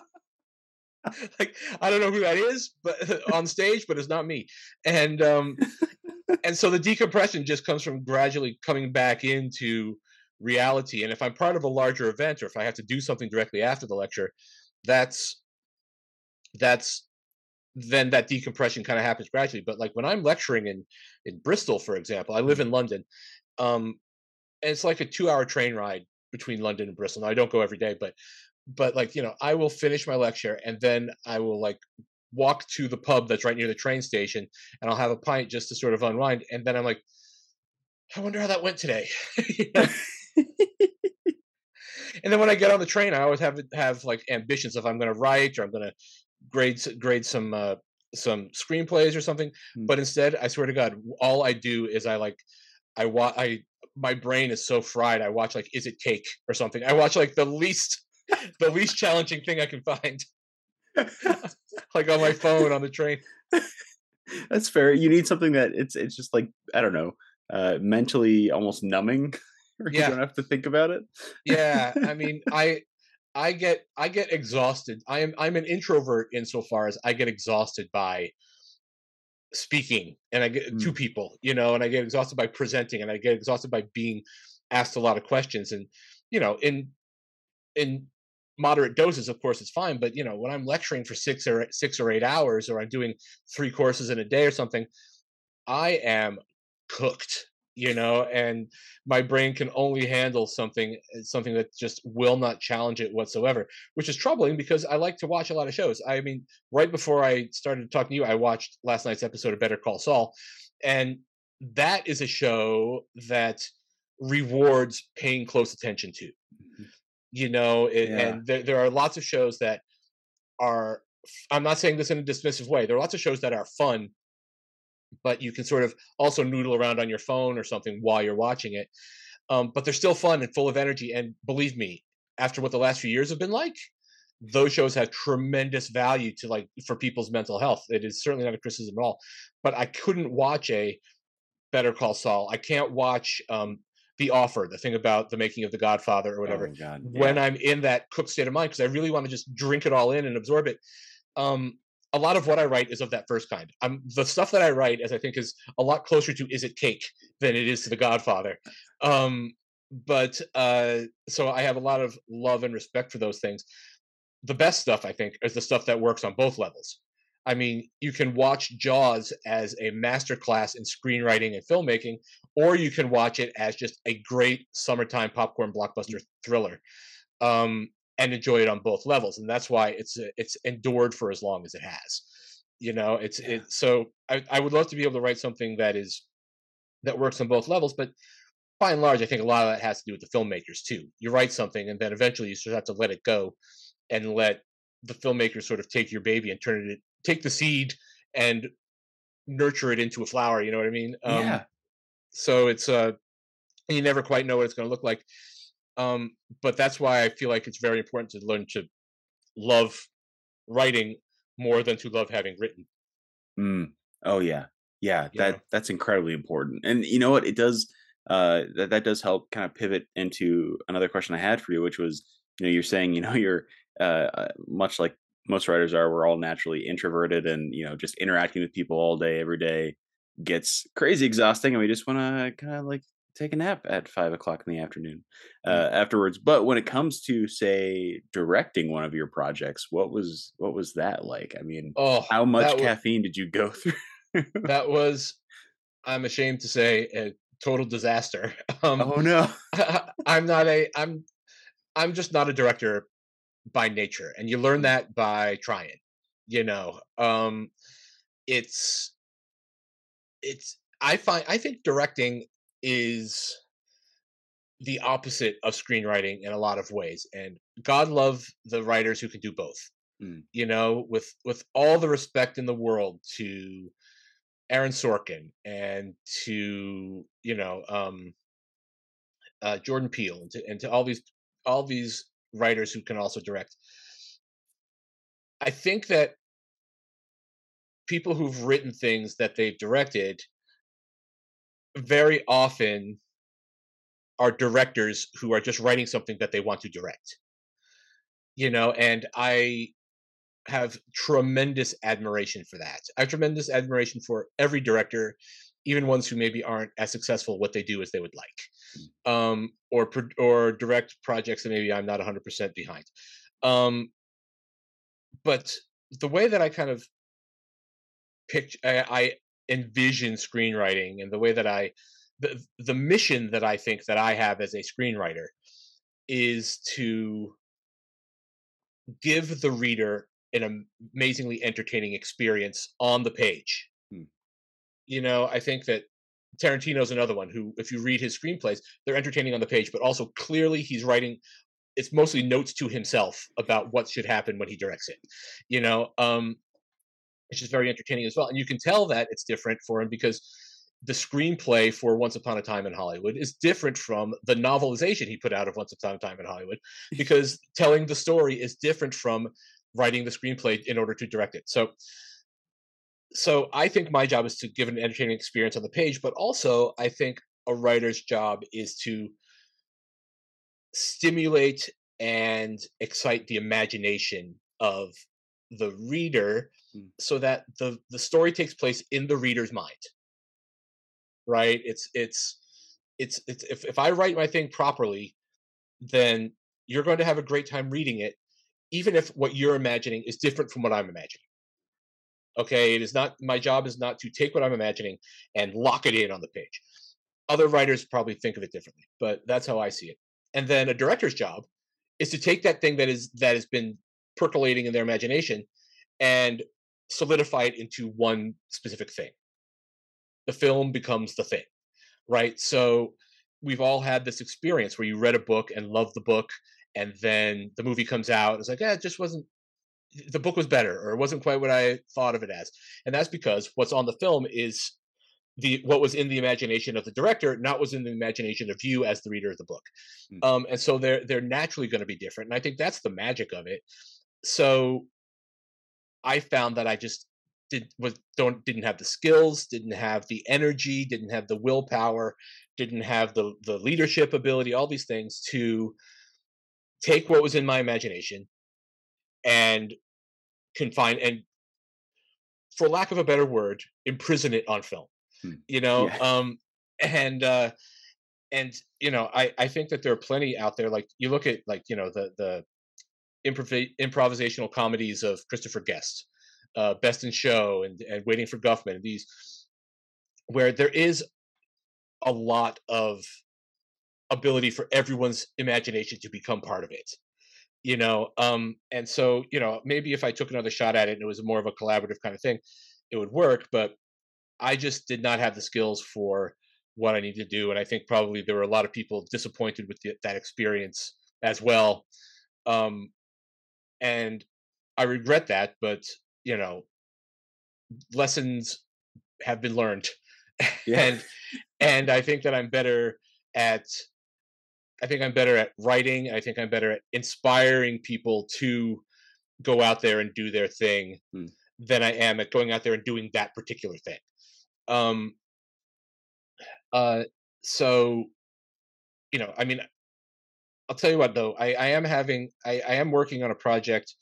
Speaker 2: [laughs] like I don't know who that is, but [laughs] on stage, but it's not me. And um, [laughs] and so the decompression just comes from gradually coming back into reality. And if I'm part of a larger event, or if I have to do something directly after the lecture, that's that's then that decompression kind of happens gradually. But like when I'm lecturing in in Bristol, for example, I live mm-hmm. in London. Um, and it's like a two hour train ride between London and Bristol. Now, I don't go every day, but but like you know, I will finish my lecture and then I will like walk to the pub that's right near the train station, and I'll have a pint just to sort of unwind. And then I'm like, I wonder how that went today. [laughs] [laughs] and then when I get on the train, I always have have like ambitions if I'm going to write or I'm going to grade grade some uh, some screenplays or something. Mm. But instead, I swear to God, all I do is I like I wa- I my brain is so fried. I watch like Is It Cake or something. I watch like the least [laughs] the least challenging thing I can find. [laughs] like on my phone on the train. [laughs]
Speaker 1: That's fair. You need something that it's it's just like I don't know, uh, mentally almost numbing.
Speaker 2: Yeah.
Speaker 1: you don't have to think about it.
Speaker 2: Yeah, I mean, I I get I get exhausted. I am I'm an introvert insofar as I get exhausted by speaking and I get to
Speaker 1: Mm.
Speaker 2: people, you know, and I get exhausted by presenting and I get exhausted by being asked a lot of questions and you know, in in moderate doses of course it's fine, but you know, when I'm lecturing for 6 or 6 or 8 hours or I'm doing 3 courses in a day or something, I am cooked, you know, and my brain can only handle something uh, something that just will not challenge it whatsoever, which is troubling because I like to watch a lot of shows. I mean, right before I started talking to you, I watched last night's episode of Better Call Saul, and that is a show that rewards paying close attention to.
Speaker 1: Mhm.
Speaker 2: You know, it,
Speaker 1: Yeah.
Speaker 2: and there, there are lots of shows that are. I'm not saying this in a dismissive way. There are lots of shows that are fun but you can sort of also noodle around on your phone or something while you're watching it. Um, but they're still fun and full of energy. And believe me, after what the last few years have been like, those shows have tremendous value to like for people's mental health. It is certainly not a criticism at all. But I couldn't watch a Better Call Saul. I can't watch um, The Offer, the thing about the making of The Godfather or whatever
Speaker 1: Oh, God.
Speaker 2: when. I'm in that cooked state of mind because I really want to just drink it all in and absorb it. Um, a lot of what I write is of that first kind. I'm the stuff that I write, as I think, is a lot closer to "Is It Cake" than it is to The Godfather. Um, but uh, so I have a lot of love and respect for those things. The best stuff, I think, is the stuff that works on both levels. I mean, you can watch Jaws as a masterclass in screenwriting and filmmaking, or you can watch it as just a great summertime popcorn blockbuster thriller, um, and enjoy it on both levels. And that's why it's uh, it's endured for as long as it has. You know, it's
Speaker 1: Yeah.
Speaker 2: it. So I, I would love to be able to write something that is that works on both levels, but by and large, I think a lot of that has to do with the filmmakers too. You write something, and then eventually you just have to let it go, and let the filmmakers sort of take your baby and turn it, take the seed and nurture it into a flower. You know what I mean? Um,
Speaker 1: yeah.
Speaker 2: So it's uh, you never quite know what it's going to look like. Um, but that's why I feel like it's very important to learn to love writing more than to love having written.
Speaker 1: Mm. Oh yeah, yeah.
Speaker 2: You
Speaker 1: That
Speaker 2: know?
Speaker 1: that's incredibly important. And you know what? It does. Uh, that that does help kind of pivot into another question I had for you, which was, you know, you're saying, you know, [laughs] you're uh, uh, much like most writers are. We're all naturally introverted, and you know, just interacting with people all day, every day, gets crazy exhausting, and we just want to kind of like take a nap at five o'clock in the afternoon uh, afterwards. But when it comes to say directing one of your projects, what was what was that like? I mean,
Speaker 2: Oh,
Speaker 1: how much caffeine did you go [laughs] through?
Speaker 2: that was, I'm ashamed to say, a total disaster. [laughs] Um,
Speaker 1: oh no. [laughs]
Speaker 2: I'm not a I'm I'm just not a director by nature and you learn that by trying you know um it's it's I find I think directing is the opposite of screenwriting in a lot of ways and god love the writers who can do both
Speaker 1: Mm.
Speaker 2: you know with with all the respect in the world to Aaron Sorkin and to you know um uh, Jordan Peele and to, and to all these all these writers who can also direct. I think that people who've written things that they've directed very often are directors who are just writing something that they want to direct. You know, and I have tremendous admiration for that. I have tremendous admiration for every director, even ones who maybe aren't as successful what they do as they would like, um, or or direct projects that maybe I'm not 100% behind. Um, but the way that I kind of picture, I, I envision screenwriting, and the way that I, the the mission that I think that I have as a screenwriter, is to give the reader an amazingly entertaining experience on the page.
Speaker 1: Hmm.
Speaker 2: You know, I think that Tarantino's another one who, if you read his screenplays, they're entertaining on the page, but also clearly he's writing. It's mostly notes to himself about what should happen when he directs it. You know, um, which just very entertaining as well, and you can tell that it's different for him because the screenplay for Once Upon a Time in Hollywood is different from the novelization he put out of Once Upon a Time in Hollywood [laughs] because telling the story is different from writing the screenplay in order to direct it. So so I think my job is to give an entertaining experience on the page, but also I think a writer's job is to stimulate and excite the imagination of the reader
Speaker 1: Mm.
Speaker 2: so that the the story takes place in the reader's mind. Right? It's it's it's it's if, if i write my thing properly then you're going to have a great time reading it even if what you're imagining is different from what i'm imagining. Okay? It is not my job is not to take what i'm imagining and lock it in on the page. Other writers probably think of it differently but that's how i see it. And then a director's job is to take that thing that is that has been percolating in their imagination and solidify it into one specific thing. The film becomes the thing right? So we've all had this experience where you read a book and loved the book and then the movie comes out it's like yeah it just wasn't the book was better or it wasn't quite what i thought of it as. And that's because what's on the film is the what was in the imagination of the director not was in the imagination of you as the reader of the book.
Speaker 1: Mm.
Speaker 2: um and so they're they're naturally going to be different and i think that's the magic of it so i found that i just did was don't didn't have the skills didn't have the energy didn't have the willpower didn't have the the leadership ability all these things to take what was in my imagination and confine and for lack of a better word imprison it on film
Speaker 1: Hmm.
Speaker 2: you know
Speaker 1: Yeah.
Speaker 2: um [laughs] and uh and you know i i think that there are plenty out there like you look at like you know the the improv- improvisational comedies of christopher guest uh best in show and and waiting for guffman and these where there is a lot of ability for everyone's imagination to become part of it you know um and so you know maybe if i took another shot at it and it was more of a collaborative kind of thing it would work but i just did not have the skills for what i need to do and i think probably there were a lot of people disappointed with the, that experience as well. Um and i regret that but you know lessons have been learned. [laughs] And and i think that i'm better at i think i'm better at writing i think i'm better at inspiring people to go out there and do their thing
Speaker 1: Hmm.
Speaker 2: than i am at going out there and doing that particular thing. Um uh so you know i mean i'll tell you what though i i am having i i am working on a project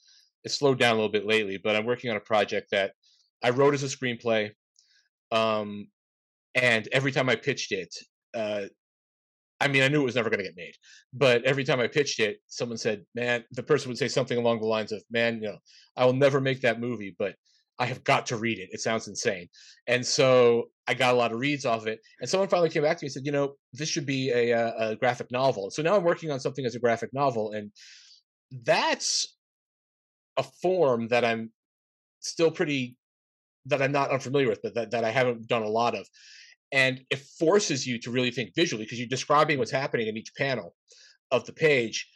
Speaker 2: it's slowed down a little bit lately but i'm working on a project that i wrote as a screenplay um and every time i pitched it uh I mean, I knew it was never going to get made, but every time I pitched it, someone said, "Man," the person would say something along the lines of, "Man, you know, I will never make that movie, but I have got to read it. It sounds insane." And so I got a lot of reads off it, and someone finally came back to me and said, "You know, this should be a, a, a graphic novel." So now I'm working on something as a graphic novel, and that's a form that I'm still pretty that I'm not unfamiliar with, but that, that I haven't done a lot of and it forces you to really think visually because you're describing what's happening in each panel of the page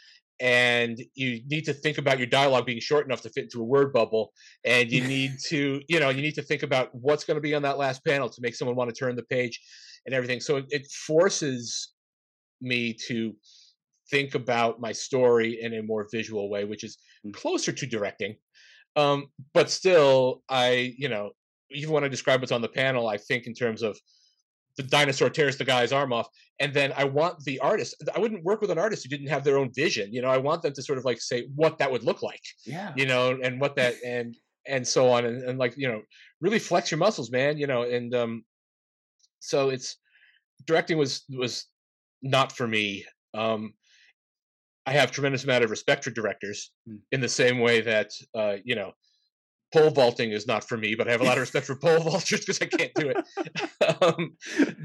Speaker 2: and you need to think about your dialogue being short enough to fit into a word bubble and you [laughs] need to you know you need to think about what's going to be on that last panel to make someone want to turn the page and everything so it, it forces me to think about my story in a more visual way which is
Speaker 1: Mm.
Speaker 2: closer to directing um but still i you know even when i describe what's on the panel i think in terms of the dinosaur tears the guy's arm off and then i want the artist i wouldn't work with an artist who didn't have their own vision you know i want them to sort of like say what that would look like
Speaker 1: yeah.
Speaker 2: you know and what that and and so on and, and like you know really flex your muscles man you know and um so it's directing was was not for me um i have tremendous amount of respect for directors
Speaker 1: Mm.
Speaker 2: in the same way that uh you know pole vaulting is not for me but i have a lot of [laughs] respect for pole [laughs] vaulters because i can't do it [laughs] um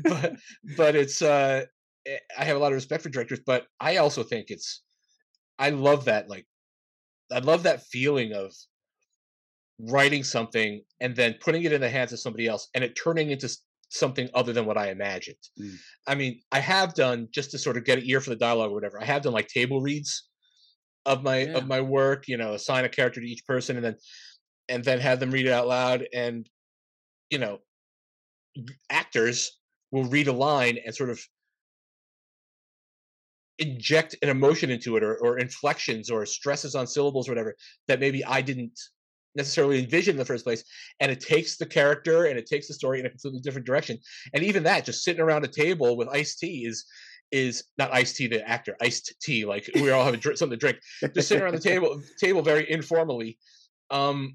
Speaker 2: but but it's uh eh, i have a lot of respect for directors but i also think it's i love that like i love that feeling of writing something and then putting it in the hands of somebody else and it turning into something other than what i imagined
Speaker 1: Mm.
Speaker 2: i mean i have done just to sort of get an ear for the dialogue or whatever i have done like table reads of my
Speaker 1: Yeah.
Speaker 2: of my work you know assign a character to each person and then and then have them read it out loud and you know actors will read a line and sort of inject an emotion into it or, or inflections or stresses on syllables or whatever that maybe I didn't necessarily envision in the first place. And it takes the character and it takes the story in a completely different direction. And even that, just sitting around a table with iced tea is is not iced tea the actor iced tea like we all have a drink, something to drink just sitting around the [laughs] table table very informally um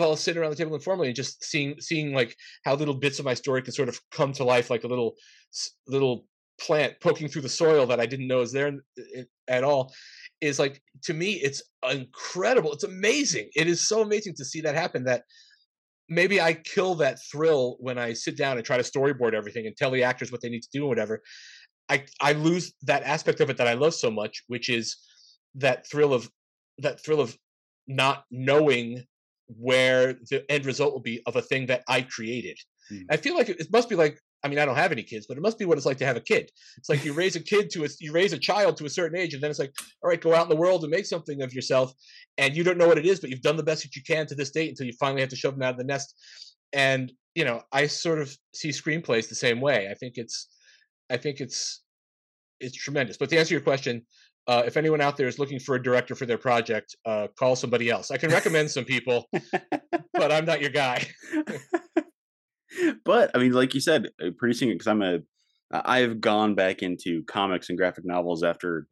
Speaker 2: all sitting around the table informally and just seeing seeing like how little bits of my story can sort of come to life like a little little plant poking through the soil that I didn't know was there at all is like to me it's incredible. It's amazing. It is so amazing to see that happen that maybe I kill that thrill when I sit down and try to storyboard everything and tell the actors what they need to do and whatever. I I lose that aspect of it that I love so much which is that thrill of that thrill of not knowing where the end result will be of a thing that I created. Mm. I feel like it, it must be like I mean, I don't have any kids, but it must be what it's like to have a kid. It's like you raise a kid to a, you raise a child to a certain age, and then it's like, all right, go out in the world and make something of yourself, and you don't know what it is, but you've done the best that you can to this date until you finally have to shove them out of the nest. And you know, I sort of see screenplays the same way. I think it's, I think it's, it's tremendous. But to answer your question, uh, if anyone out there is looking for a director for their project, uh, call somebody else. I can recommend some people, but I'm not your guy. [laughs]
Speaker 1: but I mean, like you said, uh, producing it because I'm a, I've gone back into comics and graphic novels after,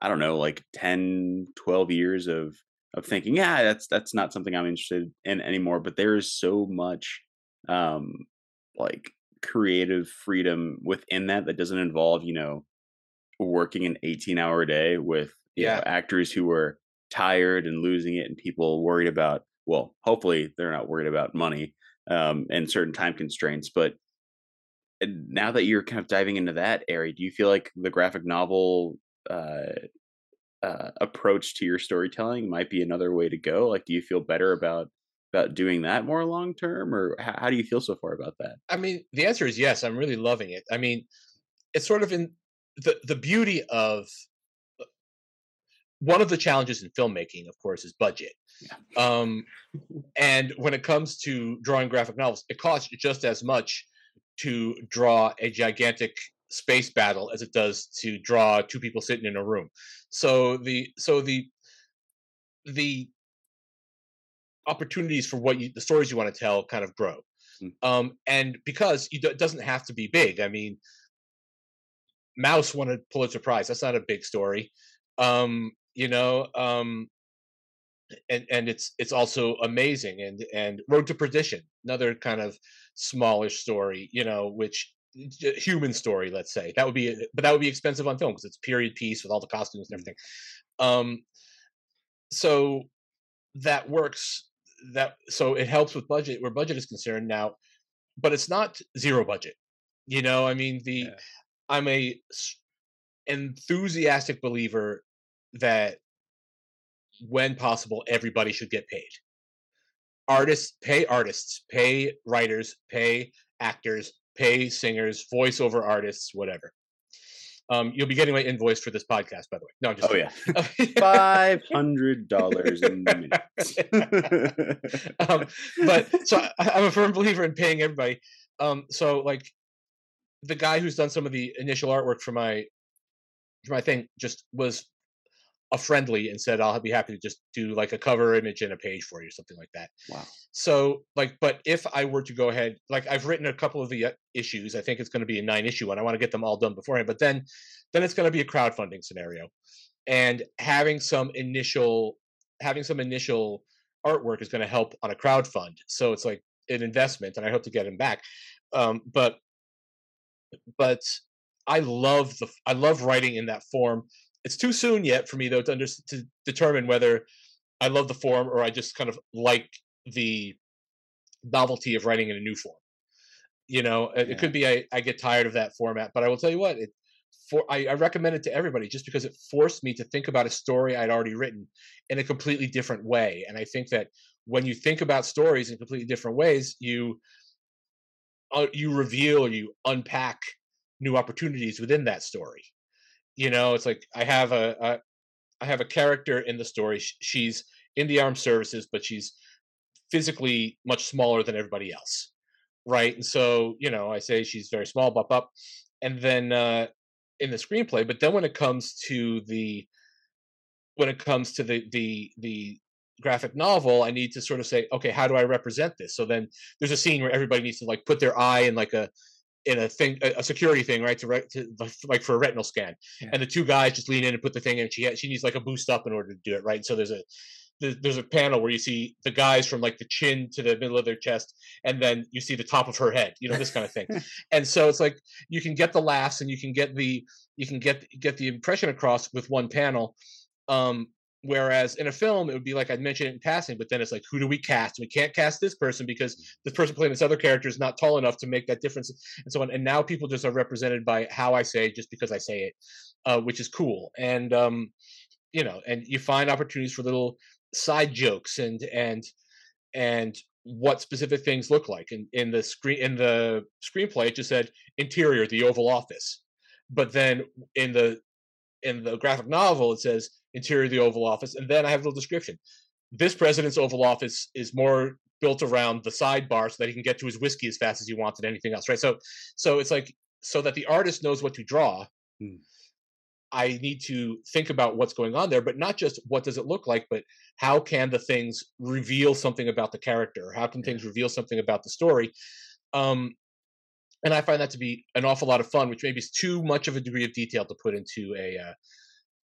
Speaker 1: I don't know, like 10, 12 years of of thinking, yeah, that's that's not something I'm interested in anymore. But there is so much, um, like creative freedom within that that doesn't involve, you know, working an 18 hour day with yeah. Know, actors who are tired and losing it and people worried about well hopefully they're not worried about money um, and certain time constraints. But uh, now that you're kind of diving into that area, do you feel like the graphic novel uh, uh, approach to your storytelling might be another way to go? Like, do you feel better about about doing that more long term, or how, how do you feel so far about that?
Speaker 2: I mean, the answer is yes. I'm really loving it. I mean, it's sort of in the the beauty of uh, one of the challenges in filmmaking, of course, is budget. Yeah. Um, [laughs] and when it comes to drawing graphic novels, it costs just as much to draw a gigantic space battle as it does to draw two people sitting in a room. So the so the the opportunities for what you the stories you want to tell kind of grow. Mm. Um, and because you, it doesn't have to be big. I mean, Maus won a Pulitzer Prize. That's not a big story. Um, you know, um, and and it's it's also amazing and and road to perdition another kind of smallish story you know which human story let's say that would be but that would be expensive on film because it's period piece with all the costumes and mm. everything um so that works that so it helps with budget where budget is concerned now but it's not zero budget you know i mean the yeah. I'm a enthusiastic believer that when possible, everybody should get paid. Artists pay artists, pay writers, pay actors, pay singers, voiceover artists, whatever. Um, you'll be getting my invoice for this podcast, by the way. No, just
Speaker 1: oh yeah, [laughs] five hundred dollars in minutes. [laughs]
Speaker 2: um, but so I, am a firm believer in paying everybody. Um, so like the guy who's done some of the initial artwork for my for my thing just was a friendly and said I'll be happy to just do like a cover image and a page for you, or something like that.
Speaker 1: Wow.
Speaker 2: So like, but if I were to go ahead, like I've written a couple of the uh, issues, I think it's going to be a nine issue one. I want to get them all done beforehand, but then, then it's going to be a crowdfunding scenario, and having some initial, having some initial artwork is going to help on a crowd fund. So it's like an investment, and I hope to get him back. Um, but, but I love the I love writing in that form it's too soon yet for me though to under, to determine whether I love the form or I just kind of like the novelty of writing in a new form. You know, yeah. it could be I, I get tired of that format, but I will tell you what, it for I, I recommend it to everybody just because it forced me to think about a story I'd already written in a completely different way. And I think that when you think about stories in completely different ways, you uh, you reveal or you unpack new opportunities within that story you know it's like i have a, a I have a character in the story she's in the armed services but she's physically much smaller than everybody else right and so you know i say she's very small bop up and then uh in the screenplay. But then when it comes to the when it comes to the the the graphic novel, I need to sort of say, okay, how do I represent this? So then there's a scene where everybody needs to like put their eye in like a in a thing, a security thing, right? To, to like for a retinal scan, yeah. and the two guys just lean in and put the thing in. She she needs like a boost up in order to do it, right? So there's a there's a panel where you see the guys from like the chin to the middle of their chest, and then you see the top of her head, you know, this kind of thing. [laughs] and so it's like you can get the laughs and you can get the you can get get the impression across with one panel. Um, whereas in a film, it would be like I'd mention it in passing, but then it's like, who do we cast? We can't cast this person because this person playing this other character is not tall enough to make that difference, and so on. And now people just are represented by how I say just because I say it, uh, which is cool. And um, you know, and you find opportunities for little side jokes and and and what specific things look like. And in the screen in the screenplay, it just said interior, the Oval Office. But then in the in the graphic novel, it says interior, of the Oval Office, and then I have a little description. This president's Oval Office is more built around the sidebar so that he can get to his whiskey as fast as he wants than anything else, right? So, so it's like so that the artist knows what to draw. Hmm. I need to think about what's going on there, but not just what does it look like, but how can the things reveal something about the character? How can things reveal something about the story? Um, and I find that to be an awful lot of fun, which maybe is too much of a degree of detail to put into a, uh,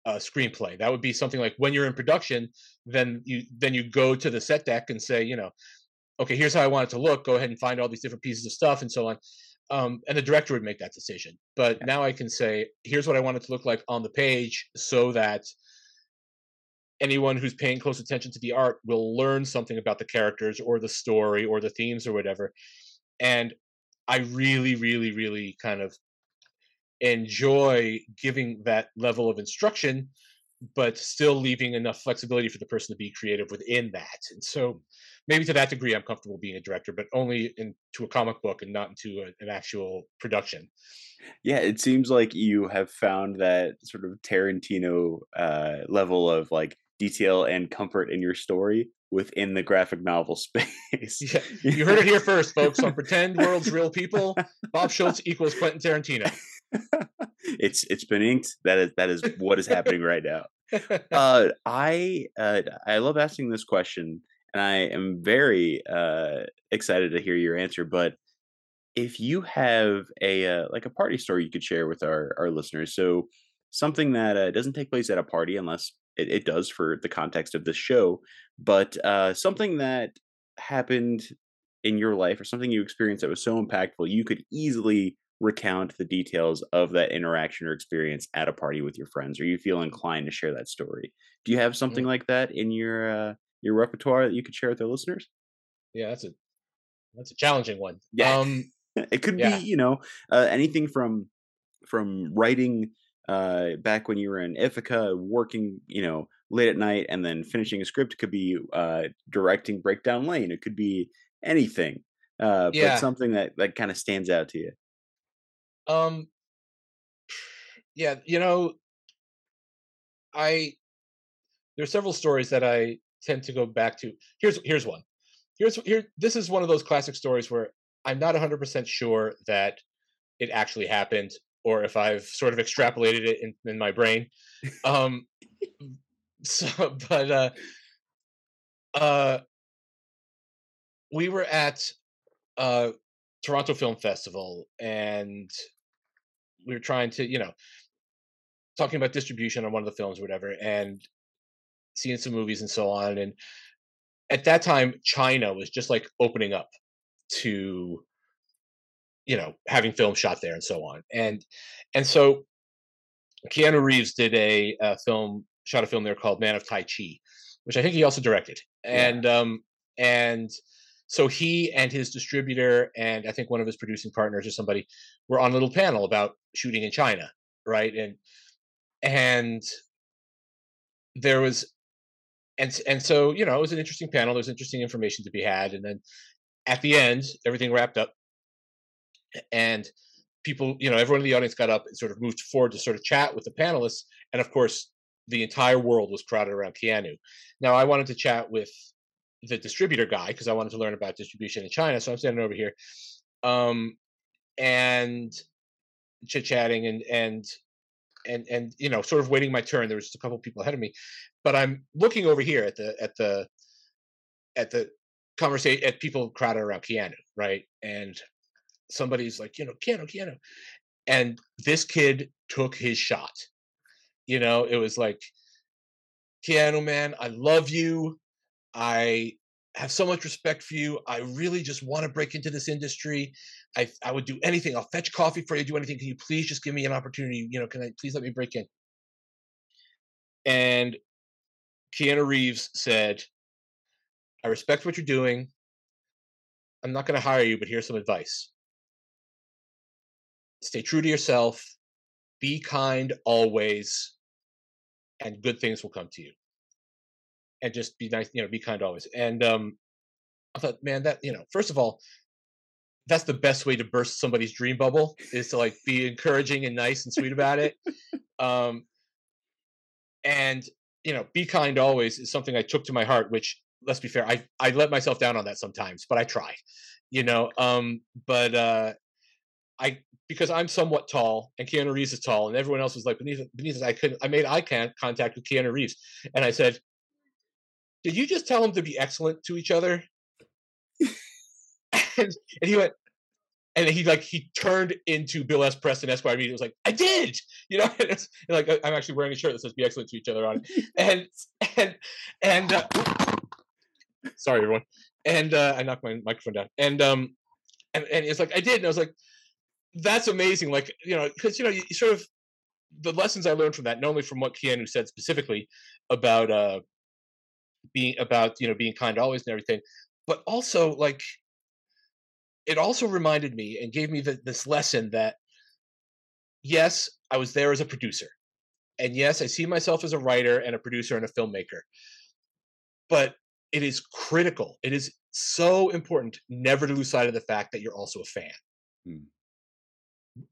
Speaker 2: a screenplay. That would be something like when you're in production, then you then you go to the set deck and say, you know, okay, here's how I want it to look. Go ahead and find all these different pieces of stuff and so on. Um, and the director would make that decision. But yeah. now I can say, here's what I want it to look like on the page, so that anyone who's paying close attention to the art will learn something about the characters or the story or the themes or whatever. And I really, really, really kind of enjoy giving that level of instruction, but still leaving enough flexibility for the person to be creative within that. And so maybe to that degree, I'm comfortable being a director, but only into a comic book and not into a, an actual production.
Speaker 1: Yeah, it seems like you have found that sort of Tarantino uh, level of like detail and comfort in your story within the graphic novel [laughs] space.
Speaker 2: yeah, [laughs] you heard it here first, folks. On Pretend World's Real People, Bob Schultz equals Quentin Tarantino. [laughs]
Speaker 1: it's it's been inked. That is that is what is [laughs] happening right now. Uh, [laughs] I uh, I love asking this question, and I am very uh, excited to hear your answer. But if you have a uh, like a party story you could share with our our listeners, so something that uh, doesn't take place at a party unless it, it does for the context of this show, but uh, something that happened in your life or something you experienced that was so impactful, you could easily recount the details of that interaction or experience at a party with your friends, or you feel inclined to share that story. Do you have something mm-hmm. like that in your uh, your repertoire that you could share with our listeners?
Speaker 2: Yeah, that's a that's a challenging one.
Speaker 1: Yeah, um, [laughs] it could yeah. be you know uh, anything from from writing uh, back when you were in Ithaca, working, you know, late at night and then finishing a script. It could be uh, directing Breakdown Lane. It could be anything, uh, yeah. but something that that kind of stands out to you.
Speaker 2: Um, yeah, you know, I there are several stories that I tend to go back to. Here's here's one. Here's here. This is one of those classic stories where I'm not 100% sure that it actually happened or if I've sort of extrapolated it in, in my brain. Um, [laughs] [laughs] so, but uh, uh, we were at uh, Toronto Film Festival, and we were trying to, you know, talking about distribution on one of the films, or whatever, and seeing some movies and so on. And at that time, China was just like opening up to you know having film shot there and so on and and so keanu reeves did a, a film shot a film there called man of tai chi which i think he also directed and um and so he and his distributor and i think one of his producing partners or somebody were on a little panel about shooting in china right and and there was and and so you know it was an interesting panel there's interesting information to be had and then at the end everything wrapped up and people, you know, everyone in the audience got up and sort of moved forward to sort of chat with the panelists. And of course, the entire world was crowded around Keanu. Now, I wanted to chat with the distributor guy because I wanted to learn about distribution in China. So I'm standing over here, um, and chit chatting, and and and and you know sort of waiting my turn there was just a couple people ahead of me but i'm looking over here at the at the at the conversation at people crowded around Keanu, right? And somebody's like, you know, Keanu, Keanu. And this kid took his shot. You know, it was like, Keanu, man, I love you. I have so much respect for you. I really just want to break into this industry. I I would do anything. I'll fetch coffee for you, do anything. Can you please just give me an opportunity? You know, can I please let me break in? And Keanu Reeves said, I respect what you're doing. I'm not going to hire you, but here's some advice. Stay true to yourself. Be kind always, and good things will come to you. And just be nice, you know, be kind always. And um, I thought, man, that you know, first of all, that's the best way to burst somebody's dream bubble is to like be encouraging and nice and sweet about it. [laughs] Um, and you know, be kind always is something I took to my heart, which let's be fair, I I let myself down on that sometimes, but I try, you know. Um, but uh, I because I'm somewhat tall and Keanu Reeves is tall, and everyone else was like beneath beneath us. I could I made eye contact with Keanu Reeves, and I said, "Did you just tell them to be excellent to each other?" [laughs] and, and he went, and he like he turned into Bill S. Preston Esquire immediately. Was like, I did, you know. [laughs] And and like I'm actually wearing a shirt that says "Be excellent to each other" on it, and and and uh, [laughs] sorry everyone and uh i knocked my microphone down and um and, and it's like i did and i was like that's amazing like you know because you know you, you, sort of the lessons i learned from that not only from what keanu said specifically about uh being about you know being kind always and everything but also like it also reminded me and gave me the, this lesson that yes i was there as a producer and yes i see myself as a writer and a producer and a filmmaker but it is critical. It is so important never to lose sight of the fact that you're also a fan. Hmm.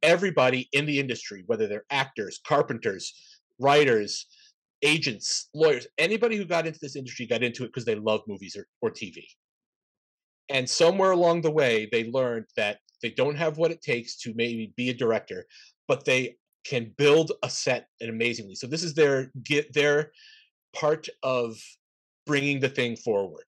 Speaker 2: Everybody in the industry, whether they're actors, carpenters, writers, agents, lawyers, anybody who got into this industry got into it because they love movies or, or TV. And somewhere along the way, they learned that they don't have what it takes to maybe be a director, but they can build a set and amazingly. So this is their get their part of bringing the thing forward.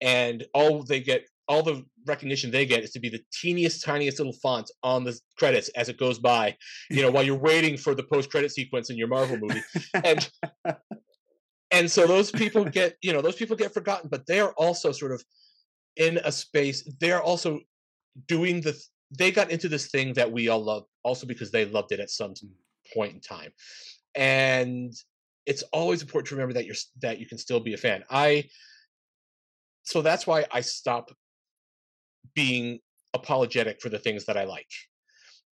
Speaker 2: And all they get, all the recognition they get is to be the teeniest, tiniest little font on the credits as it goes by, you know, while you're waiting for the post credit sequence in your Marvel movie. And and so those people [laughs] get, you know, those people get forgotten, but they are also sort of in a space, they're also doing the they got into this thing that we all love also because they loved it at some mm. point in time. And it's always important to remember that you're that you can still be a fan. I so that's why I stop being apologetic for the things that I like.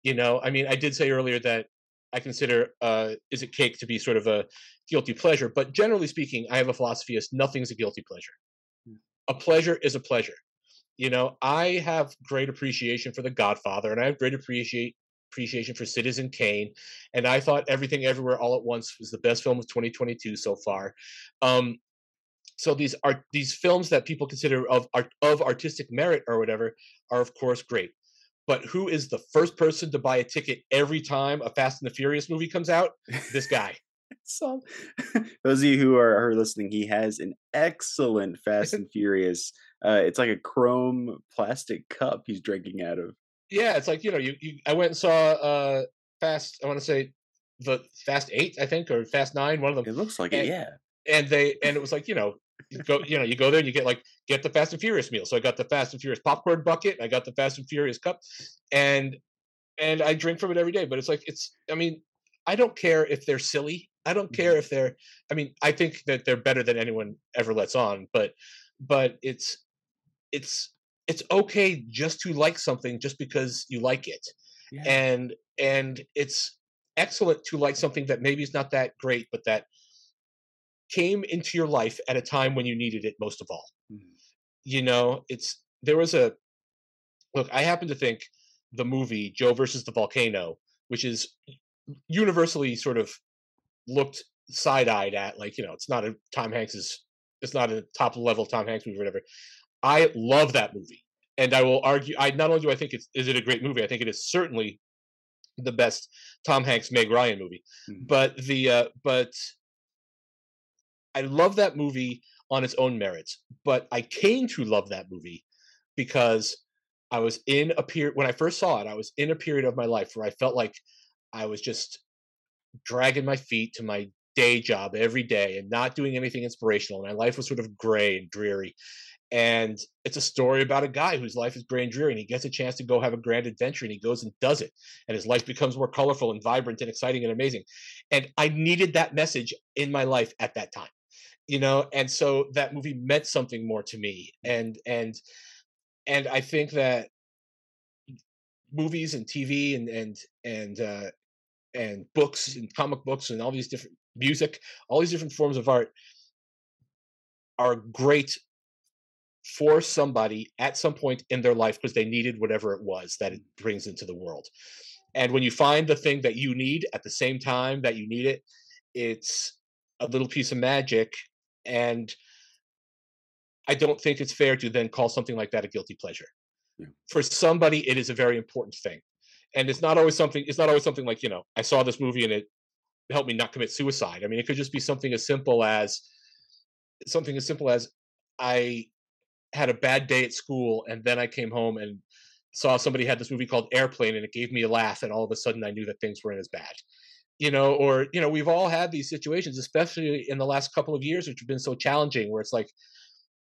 Speaker 2: You know, I mean, I did say earlier that I consider uh, is it cake to be sort of a guilty pleasure, but generally speaking, I have a philosophy is nothing's a guilty pleasure. Hmm. A pleasure is a pleasure. You know, I have great appreciation for The Godfather, and I have great appreciate appreciation for Citizen Kane, and I thought Everything Everywhere All at Once was the best film of 2022 so far. Um, so these are these films that people consider of art, of artistic merit or whatever are of course great. But who is the first person to buy a ticket every time a Fast and the Furious movie comes out? This guy. [laughs]
Speaker 1: so, [laughs] those of you who are, are, listening, he has an excellent Fast [laughs] and Furious. Uh, it's like a chrome plastic cup he's drinking out of
Speaker 2: yeah, it's like you know, you, you I went and saw uh Fast. I want to say the Fast Eight, I think, or Fast Nine, one of them.
Speaker 1: It looks like
Speaker 2: and,
Speaker 1: it, yeah.
Speaker 2: And they and it was like you know, you go you know you go there and you get like get the Fast and Furious meal. So I got the Fast and Furious popcorn bucket. I got the Fast and Furious cup, and and I drink from it every day. But it's like it's. I mean, I don't care if they're silly. I don't care mm-hmm. if they're. I mean, I think that they're better than anyone ever lets on. But but it's it's it's okay just to like something just because you like it yeah. and and it's excellent to like something that maybe is not that great but that came into your life at a time when you needed it most of all mm-hmm. you know it's there was a look i happen to think the movie joe versus the volcano which is universally sort of looked side-eyed at like you know it's not a tom hanks's it's not a top level tom hanks movie or whatever I love that movie, and I will argue. I not only do I think it's is it a great movie, I think it is certainly the best Tom Hanks Meg Ryan movie.
Speaker 1: Mhm.
Speaker 2: But the uh, but I love that movie on its own merits. But I came to love that movie because I was in a period when I first saw it. I was in a period of my life where I felt like I was just dragging my feet to my day job every day and not doing anything inspirational. And My life was sort of gray and dreary. And it's a story about a guy whose life is gray and dreary, and he gets a chance to go have a grand adventure, and he goes and does it, and his life becomes more colorful and vibrant and exciting and amazing. And I needed that message in my life at that time, you know. And so that movie meant something more to me, and and and I think that movies and TV and and and uh, and books and comic books and all these different music, all these different forms of art are great for somebody at some point in their life because they needed whatever it was that it brings into the world. And when you find the thing that you need at the same time that you need it, it's a little piece of magic. And I don't think it's fair to then call something like that a guilty pleasure.
Speaker 1: Yeah.
Speaker 2: For somebody, it is a very important thing. And it's not always something, it's not always something like, you know, I saw this movie and it helped me not commit suicide. I mean, it could just be something as simple as something as simple as I had a bad day at school and then I came home and saw somebody had this movie called Airplane and it gave me a laugh and all of a sudden I knew that things weren't as bad. You know, or you know, we've all had these situations, especially in the last couple of years, which have been so challenging, where it's like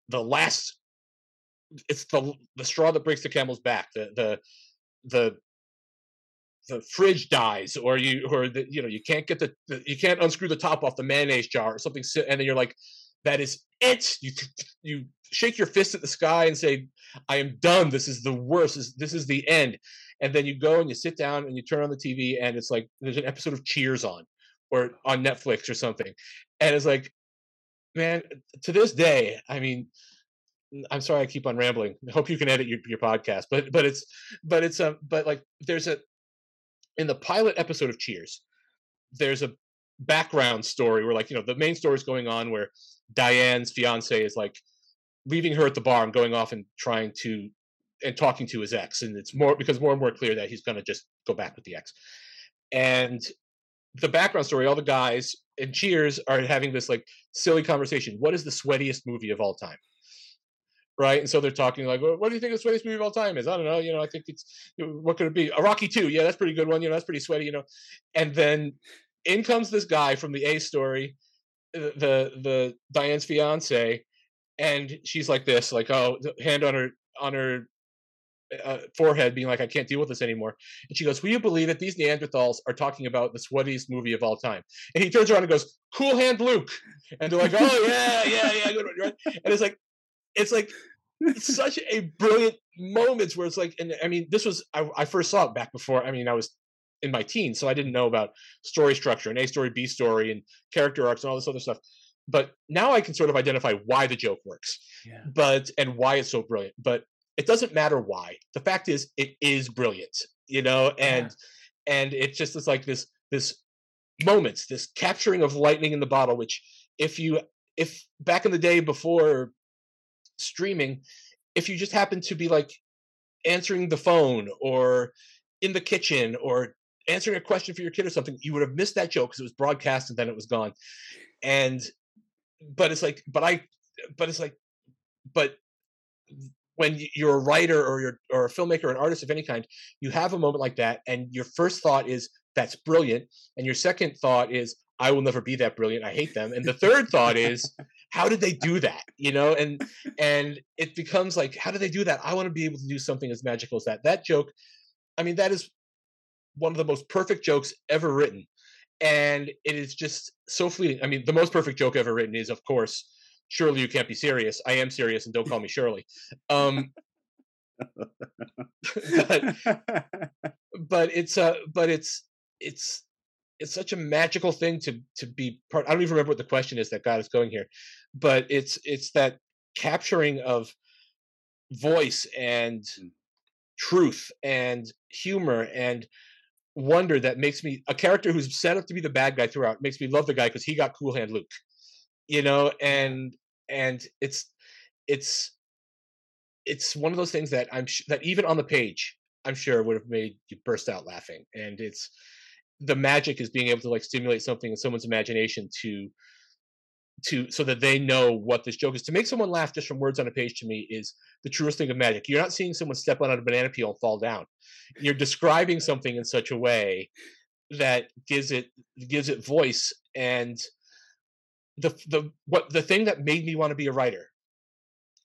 Speaker 2: the last it's the the straw that breaks the camel's back. The the the the fridge dies or you or the, you know you can't get the, the you can't unscrew the top off the mayonnaise jar or something and then you're like that is it! You you shake your fist at the sky and say i am done. This is the worst. This, this is the end and then you go and you sit down and you turn on the tv and it's like there's an episode of cheers on or on netflix or something. And it's like man to this day i mean i'm sorry i keep on rambling. I hope you can edit your, your podcast but but it's but it's a but like there's a in the pilot episode of cheers there's a background story where like you know the main story is going on where diane's fiance is like leaving her at the bar and going off and trying to and talking to his ex and it's more because more and more clear that he's going to just go back with the ex and the background story all the guys in cheers are having this like silly conversation what is the sweatiest movie of all time right? And so they're talking like, well, what do you think the sweatiest movie of all time is? I don't know. You know, I think it's what could it be? A Rocky Two. Yeah, that's pretty good one. You know, that's pretty sweaty. You know, and then in comes this guy from the A story, the the, the Diane's fiance, and she's like this, like oh, hand on her on her. Uh, forehead being like i can't deal with this anymore. And she goes will you believe it? These neanderthals are talking about the sweatiest movie of all time. And he turns around and goes cool hand luke. And they're like oh yeah yeah yeah good one, right? and it's like it's like it's such a brilliant moments where it's like and i mean this was I, I first saw it back before i mean i was in my teens so i didn't know about story structure and a story b story and character arcs and all this other stuff. But now i can sort of identify why the joke works
Speaker 1: Yeah.
Speaker 2: but and why it's so brilliant. But it doesn't matter why the fact is it is brilliant you know uh-huh. and and it just is like this this moments this capturing of lightning in the bottle which if you if back in the day before streaming if you just happen to be like answering the phone or in the kitchen or answering a question for your kid or something you would have missed that joke because it was broadcast and then it was gone. And but it's like but i but it's like but when you're a writer or you're or a filmmaker or an artist of any kind you have a moment like that and your first thought is that's brilliant and your second thought is i will never be that brilliant i hate them and the third thought is how did they do that? You know and and it becomes like how do they do that? I want to be able to do something as magical as that. That joke i mean that is one of the most perfect jokes ever written and it is just so fleeting. I mean the most perfect joke ever written is of course surely you can't be serious. I am serious and don't call me shirley. Um but but it's uh but it's it's it's such a magical thing to to be part i don't even remember what the question is that God is going here but it's it's that capturing of voice and
Speaker 1: Mm.
Speaker 2: truth and humor and wonder that makes me a character who's set up to be the bad guy throughout makes me love the guy because he got cool hand luke you know and and it's it's it's one of those things that i'm sh- that even on the page I'm sure would have made you burst out laughing. And it's the magic is being able to like stimulate something in someone's imagination to to so that they know what this joke is. To make someone laugh just from words on a page to me is the truest thing of magic. You're not seeing someone step on a banana peel and fall down. You're describing something in such a way that gives it gives it voice and the the what the thing that made me want to be a writer.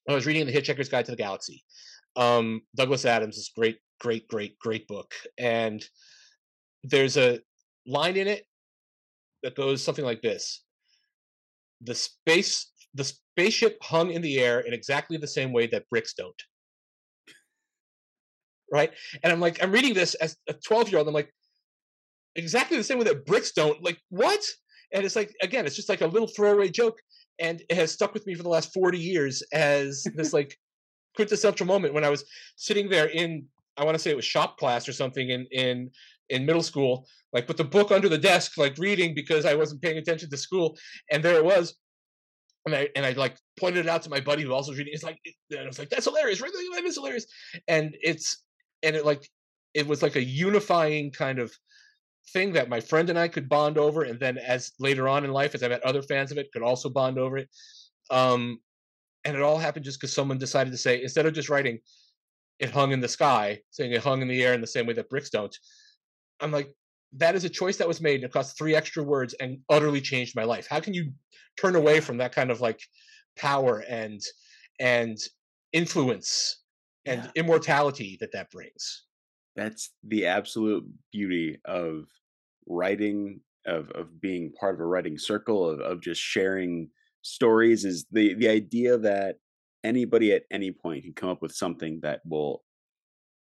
Speaker 2: I was reading the Hitchhiker's Guide to the Galaxy. Um, Douglas Adams is great, great, great, great book, and there's a line in it that goes something like this: "The space, the spaceship hung in the air in exactly the same way that bricks don't." Right, and I'm like, I'm reading this as a 12 year old. I'm like, exactly the same way that bricks don't. Like, what? And it's like, again, it's just like a little throwaway joke, and it has stuck with me for the last 40 years as this like [laughs] quintessential moment when I was sitting there in I want to say it was shop class or something in in in middle school, like with the book under the desk, like reading because I wasn't paying attention to school, and there it was. And I and I like pointed it out to my buddy who also was reading. It's like and I was like, "That's hilarious! Right? That is hilarious!" And it's and it like it was like a unifying kind of thing that my friend and I could bond over, and then as later on in life, as I met other fans of it, could also bond over it. Um, and it all happened just because someone decided to say instead of just writing it hung in the sky, saying it hung in the air in the same way that bricks don't. I'm like, that is a choice that was made and it cost three extra words and utterly changed my life. How can you turn away from that kind of like power and and influence and yeah. immortality that that brings?
Speaker 1: That's the absolute beauty of writing, of of being part of a writing circle, of of just sharing stories. Is the the idea that anybody at any point can come up with something that will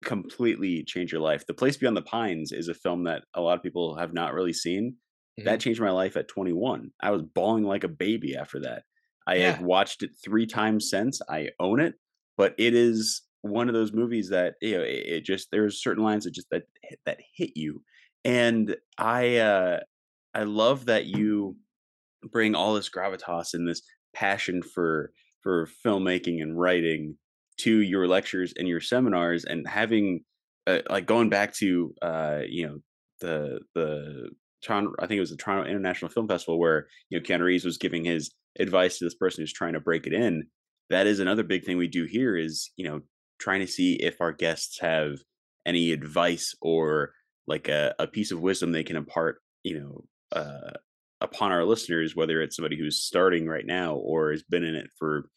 Speaker 1: completely change your life. The Place Beyond the Pines is a film that a lot of people have not really seen. Mm-hmm. That changed my life at 21. I was bawling like a baby after that. I yeah. have watched it three times since. I own it, but it is one of those movies that you know it, it just there's certain lines that just that that hit you, and I uh I love that you bring all this gravitas and this passion for for filmmaking and writing to your lectures and your seminars and having uh, like going back to uh you know the the Toronto I think it was the Toronto International Film Festival where you know Keanu Reeves was giving his advice to this person who's trying to break it in. That is another big thing we do here is you know trying to see if our guests have any advice or like a, a piece of wisdom they can impart you know uh upon our listeners whether it's somebody who's starting right now or has been in it for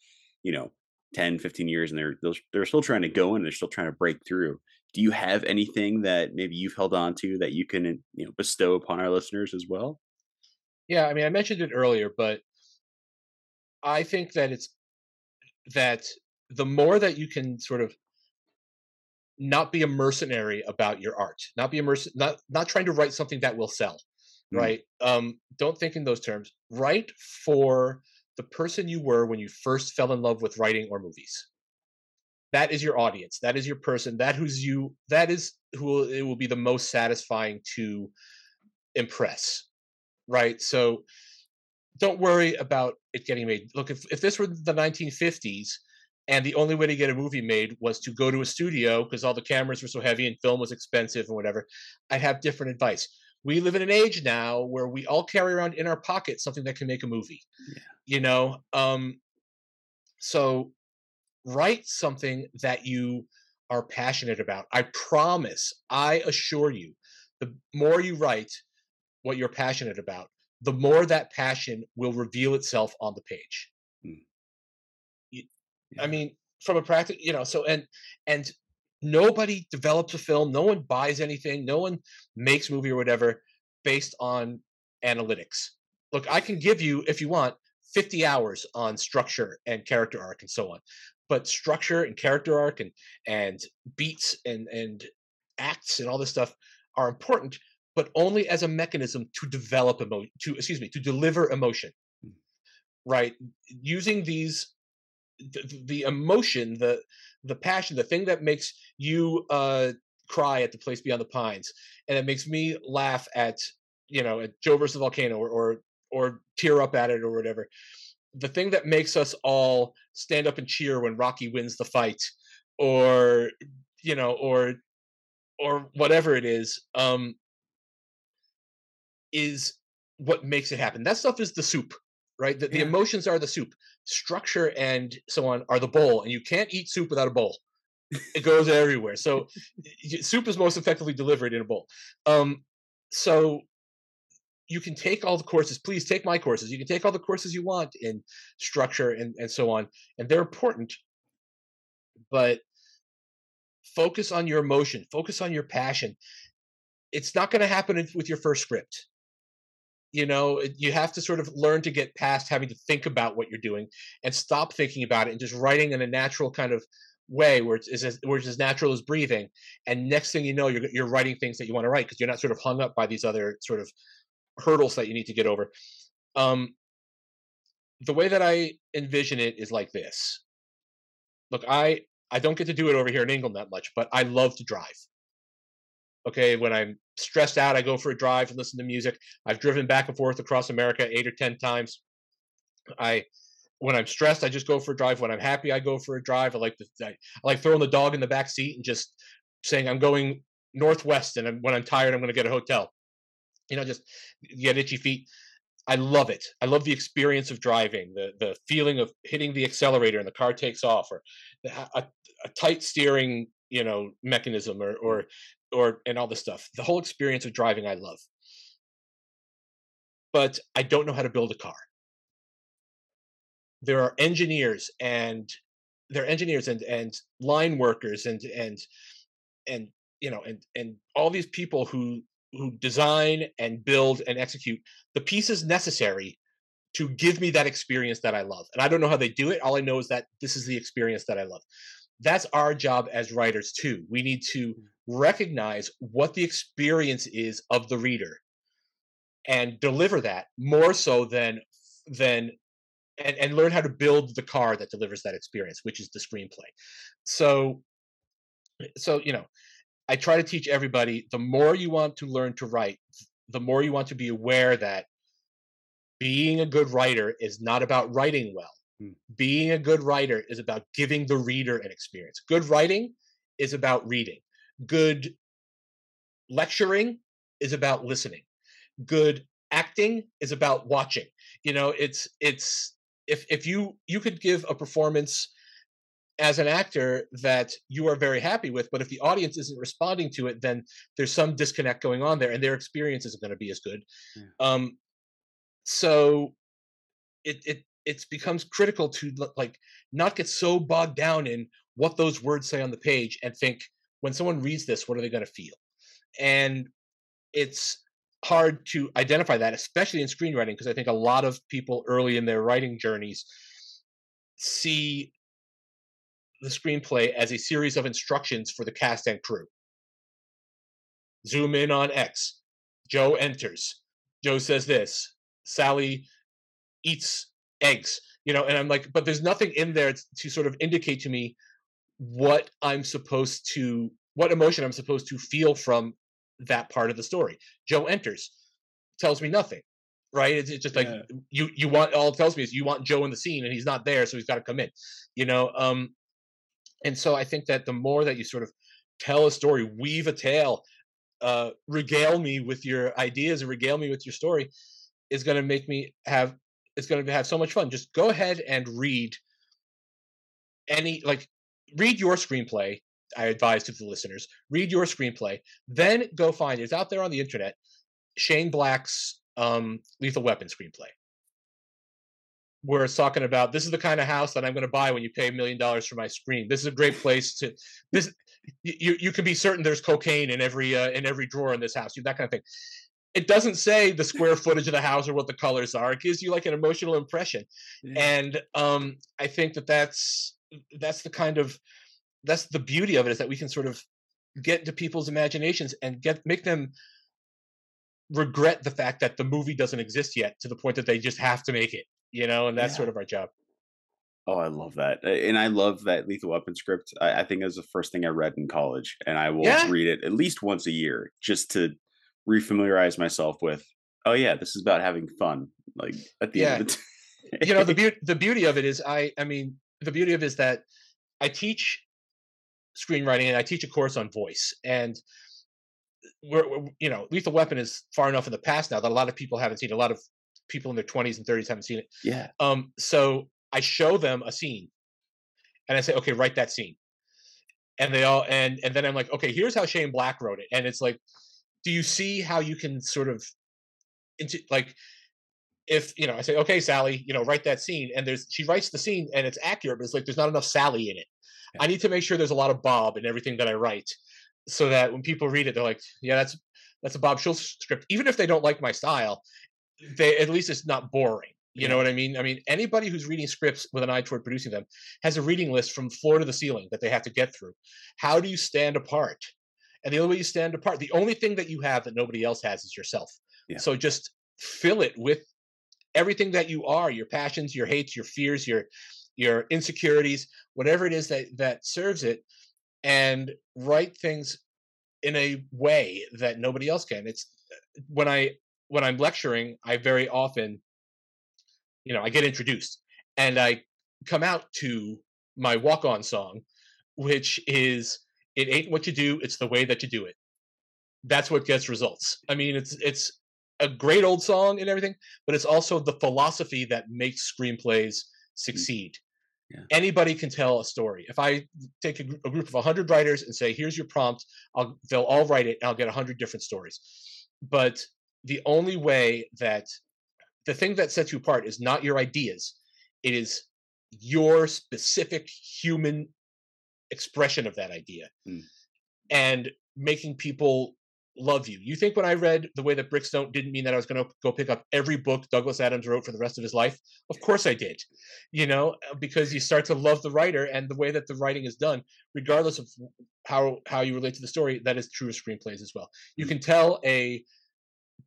Speaker 1: you know 10 15 years and they're they're still trying to go in they're still trying to break through. Do you have anything that maybe you've held on to that you can you know bestow upon our listeners as well?
Speaker 2: Yeah i mean i mentioned it earlier but i think that it's that the more that you can sort of not be a mercenary about your art not be a merc- not not trying to write something that will sell mm. right? Um don't think in those terms. Write for the person you were when you first fell in love with writing or movies. That is your audience. That is your person. That who's you that is who will, it will be the most satisfying to impress right? So don't worry about it getting made. Look if, if this were the 1950s and the only way to get a movie made was to go to a studio because all the cameras were so heavy and film was expensive and whatever. I'd have different advice. We live in an age now where we all carry around in our pocket something that can make a movie yeah. you know? Um so write something that you are passionate about. I promise i assure you the more you write what you're passionate about the more that passion will reveal itself on the page. Mm. I mean from a practical you know so and and nobody develops a film no one buys anything no one makes movie or whatever based on analytics. Look i can give you if you want 50 hours on structure and character arc and so on but structure and character arc and and beats and and acts and all this stuff are important but only as a mechanism to develop emotion to excuse me to deliver emotion. Hmm. right? Using these the, the emotion the the passion, the thing that makes you uh, cry at the place beyond the pines, and it makes me laugh at you know at Joe versus volcano or, or or tear up at it or whatever. The thing that makes us all stand up and cheer when Rocky wins the fight, or you know, or or whatever it is um is what makes it happen that stuff is the soup right? The, the emotions are the soup. Structure and so on are the bowl and you can't eat soup without a bowl. It goes everywhere. So [laughs] soup is most effectively delivered in a bowl. Um so you can take all the courses. Please take my courses. You can take all the courses you want in structure and, and so on and they're important but focus on your emotion. Focus on your passion. It's not going to happen with your first script you know you have to sort of learn to get past having to think about what you're doing and stop thinking about it and just writing in a natural kind of way where it's, is as, where it's as natural as breathing. And next thing you know you're, you're writing things that you want to write because you're not sort of hung up by these other sort of hurdles that you need to get over. Um, the way that i envision it is like this. Look i i don't get to do it over here in england that much but i love to drive. Okay when i'm stressed out i go for a drive and listen to music. I've driven back and forth across america eight or ten times. I when i'm stressed i just go for a drive. When i'm happy i go for a drive. I like to i, I like throwing the dog in the back seat and just saying i'm going northwest and I'm, when i'm tired i'm going to get a hotel. You know just get itchy feet. I love it. I love the experience of driving the the feeling of hitting the accelerator and the car takes off or a, a tight steering you know mechanism or or or and all this stuff the whole experience of driving i love but i don't know how to build a car there are engineers and there are engineers and and line workers and and and you know and and all these people who who design and build and execute the pieces necessary to give me that experience that I love. And I don't know how they do it. All I know is that this is the experience that I love. That's our job as writers too. We need to mm. recognize what the experience is of the reader and deliver that more so than than and, and learn how to build the car that delivers that experience, which is the screenplay. So so you know, I try to teach everybody the more you want to learn to write, the more you want to be aware that being a good writer is not about writing well.
Speaker 1: Hmm.
Speaker 2: Being a good writer is about giving the reader an experience. Good writing is about reading. Good lecturing is about listening. Good acting is about watching. You know, it's it's if if you you could give a performance as an actor that you are very happy with, but if the audience isn't responding to it, then there's some disconnect going on there, and their experience isn't going to be as good.
Speaker 1: Yeah.
Speaker 2: Um, so it it it becomes critical to like not get so bogged down in what those words say on the page and think when someone reads this, what are they going to feel? And it's hard to identify that, especially in screenwriting, because I think a lot of people early in their writing journeys see the screenplay as a series of instructions for the cast and crew. Zoom in on X. Joe enters. Joe says this. Sally eats eggs. You know, and I'm like, but there's nothing in there to sort of indicate to me what I'm supposed to, what emotion I'm supposed to feel from that part of the story. Joe enters, tells me nothing. Right? It's, it's just like
Speaker 1: Yeah.
Speaker 2: you you want all it tells me is you want Joe in the scene and he's not there, so he's got to come in. You know, um, and so I think that the more that you sort of tell a story, weave a tale, uh, regale me with your ideas and regale me with your story, is going to make me have. It's going to have so much fun. Just go ahead and read any like read your screenplay. I advise to the listeners read your screenplay, then go find it's out there on the internet. Shane Black's um, Lethal Weapon screenplay where it's talking about this is the kind of house that I'm going to buy when you pay a million dollars for my screen. This is a great place to this. You you can be certain there's cocaine in every uh, in every drawer in this house. You that kind of thing. It doesn't say the square footage of the house or what the colors are. It gives you like an emotional impression, and um, I think that that's that's the kind of that's the beauty of it is that we can sort of get into people's imaginations and get make them regret the fact that the movie doesn't exist yet to the point that they just have to make it you know and that's
Speaker 1: Yeah.
Speaker 2: sort of our job
Speaker 1: Oh, I love that, and I love that Lethal Weapon script. I, I think it was the first thing I read in college, and I will
Speaker 2: Yeah.
Speaker 1: read it at least once a year just to refamiliarize myself with. Oh yeah, this is about having fun. Like at the end of the day. [laughs]
Speaker 2: you know the beauty the beauty of it is i i mean the beauty of it is that i teach screenwriting and I teach a course on voice. And we're, we're, you know, Lethal Weapon is far enough in the past now that a lot of people haven't seen. A lot of people in their 20s and 30s haven't seen it.
Speaker 1: Yeah.
Speaker 2: Um, so I show them a scene and I say, okay, write that scene. And they all and and then I'm like, okay, here's how Shane Black wrote it. And it's like, do you see how you can sort of into like if you know, I say, okay, Sally, you know, write that scene, and there's she writes the scene and it's accurate, but it's like there's not enough Sally in it. Yeah. I need to make sure there's a lot of Bob in everything that I write, so that when people read it, they're like, yeah, that's that's a Bob Schultz script. Even if they don't like my style, they at least it's not boring. You yeah. know what I mean? I mean, anybody who's reading scripts with an eye toward producing them has a reading list from floor to the ceiling that they have to get through. How do you stand apart? And the only way you stand apart, the only thing that you have that nobody else has is yourself. Yeah. So just fill it with everything that you are your passions your hates your fears your your insecurities whatever it is that that serves it and write things in a way that nobody else can it's when i when i'm lecturing i very often you know i get introduced and i come out to my walk on song which is it ain't what you do it's the way that you do it that's what gets results i mean it's it's a great old song and everything, but it's also the philosophy that makes screenplays mm. succeed. Yeah. Anybody can tell a story. If I take a, a group of 100 writers and say, here's your prompt, I'll, they'll all write it and I'll get 100 different stories. But the only way that the thing that sets you apart is not your ideas, it is your specific human expression of that idea. Mm. And making people love you. You think when I read The Way That Bricks Don't didn't mean that I was going to go pick up every book Douglas Adams wrote for the rest of his life? Of course I did. You know, uh, because you start to love the writer and the way that the writing is done, regardless of how how you relate to the story, that is true of screenplays as well. You can tell a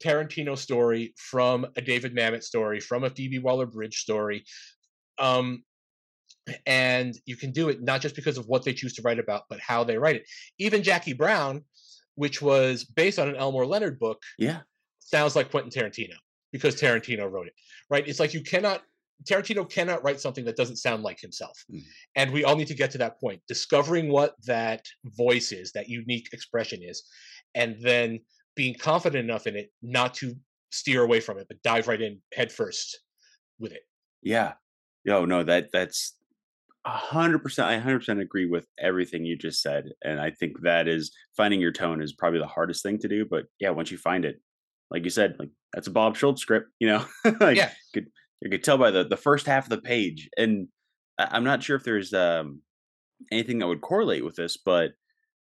Speaker 2: Tarantino story from a David Mamet story, from a Phoebe Waller-Bridge story. Um, and you can do it not just because of what they choose to write about, but how they write it. Even Jackie Brown, which was based on an Elmore Leonard book.
Speaker 1: Yeah.
Speaker 2: Sounds like Quentin Tarantino because Tarantino wrote it, right? It's like you cannot, Tarantino cannot write something that doesn't sound like himself. Mm. And we all need to get to that point, discovering what that voice is, that unique expression is, and then being confident enough in it not to steer away from it, but dive right in headfirst with it.
Speaker 1: Yeah. Yo, no, that that's hundred percent. I hundred percent agree with everything you just said, and I think that is finding your tone is probably the hardest thing to do. But yeah, once you find it, like you said, like that's a Bob Schultz script. You know, [laughs] like
Speaker 2: yeah.
Speaker 1: you could you could tell by the the first half of the page, and I'm not sure if there's um anything that would correlate with this, but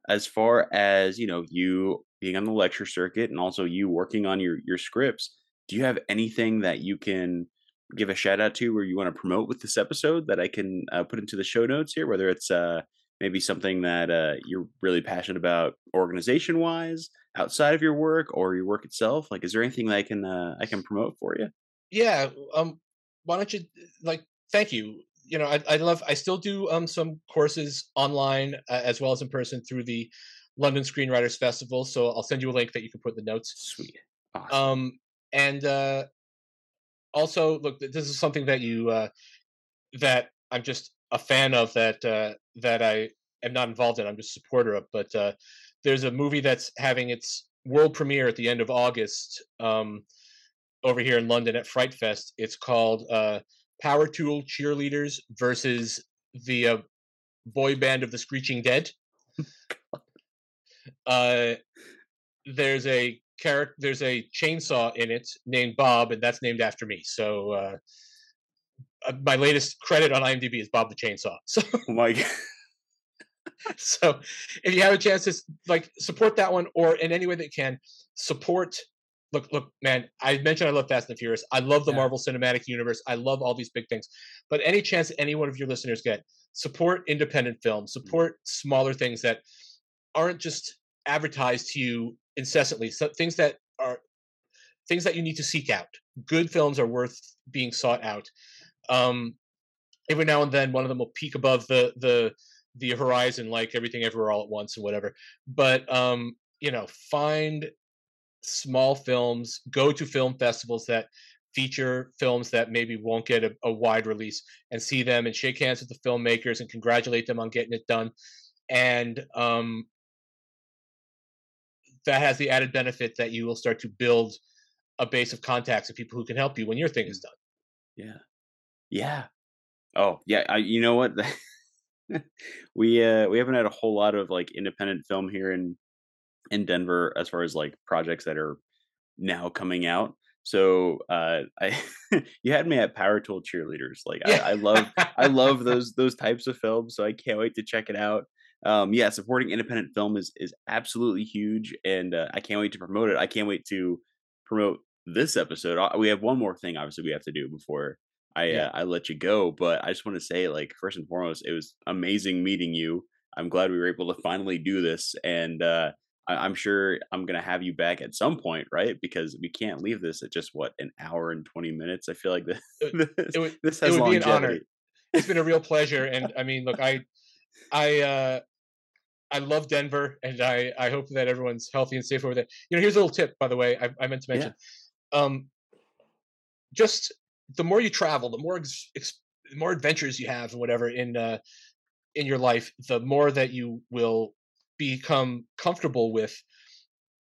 Speaker 1: as far as you know, you being on the lecture circuit and also you working on your your scripts, do you have anything that you can give a shout out to or you want to promote with this episode that I can uh, put into the show notes here, whether it's uh, maybe something that uh, you're really passionate about organization wise outside of your work or your work itself? Like, is there anything that I can uh, I can promote for you?
Speaker 2: Yeah. Um. Why don't you like? Thank you. You know, I, I love. I still do um some courses online uh, as well as in person through the London Screenwriters Festival. So I'll send you a link that you can put in the notes.
Speaker 1: Sweet.
Speaker 2: Awesome. Um. And uh, also look this is something that you uh that i'm just a fan of that uh that i am not involved in i'm just a supporter of but uh there's a movie that's having its world premiere at the end of august um over here in london at fright fest. It's called uh power tool cheerleaders versus the uh, boy band of the screeching dead. [laughs] Uh there's a character there's a chainsaw in it named Bob, and that's named after me. So uh, uh my latest credit on IMDb is Bob the Chainsaw. [laughs] So
Speaker 1: oh my God. [laughs]
Speaker 2: so if you have a chance to like support that one or in any way that you can support look look man i mentioned i love fast and the furious i love the yeah. marvel cinematic universe i love all these big things but any chance any one of your listeners get support independent film mm. support smaller things that aren't just advertised to you incessantly. So things that are things that you need to seek out. Good films are worth being sought out. Um, every now and then, one of them will peek above the the the horizon, like everything everywhere all at once and whatever. But um, you know, find small films, go to film festivals that feature films that maybe won't get a, a, wide release and see them and shake hands with the filmmakers and congratulate them on getting it done and um, that has the added benefit that you will start to build a base of contacts of people who can help you when your thing is done.
Speaker 1: Yeah. Yeah. Oh, yeah. I, you know what? [laughs] we uh we haven't had a whole lot of like independent film here in in Denver as far as like projects that are now coming out. So uh I [laughs] you had me at Power Tool Cheerleaders. Like
Speaker 2: Yeah.
Speaker 1: I, I love I love [laughs] those those types of films, so I can't wait to check it out. Um yeah, supporting independent film is is absolutely huge and uh, I can't wait to promote it. I can't wait to promote this episode. We have one more thing obviously we have to do before I
Speaker 2: Yeah.
Speaker 1: uh, I let you go, but I just want to say like first and foremost, it was amazing meeting you. I'm glad we were able to finally do this and uh I- I'm sure I'm gonna have you back at some point, right? Because we can't leave this at just what an hour and twenty minutes. I feel like this
Speaker 2: It, [laughs]
Speaker 1: this,
Speaker 2: it would
Speaker 1: this
Speaker 2: it
Speaker 1: has
Speaker 2: would be an honor. It's been a real pleasure, and I mean, look, [laughs] I I uh, I love Denver, and I I hope that everyone's healthy and safe over there. You know, here's a little tip, by the way. I, I meant to
Speaker 1: Yeah.
Speaker 2: mention. Um, just the more you travel, the more ex, ex, the more adventures you have and whatever in uh, in your life, the more that you will become comfortable with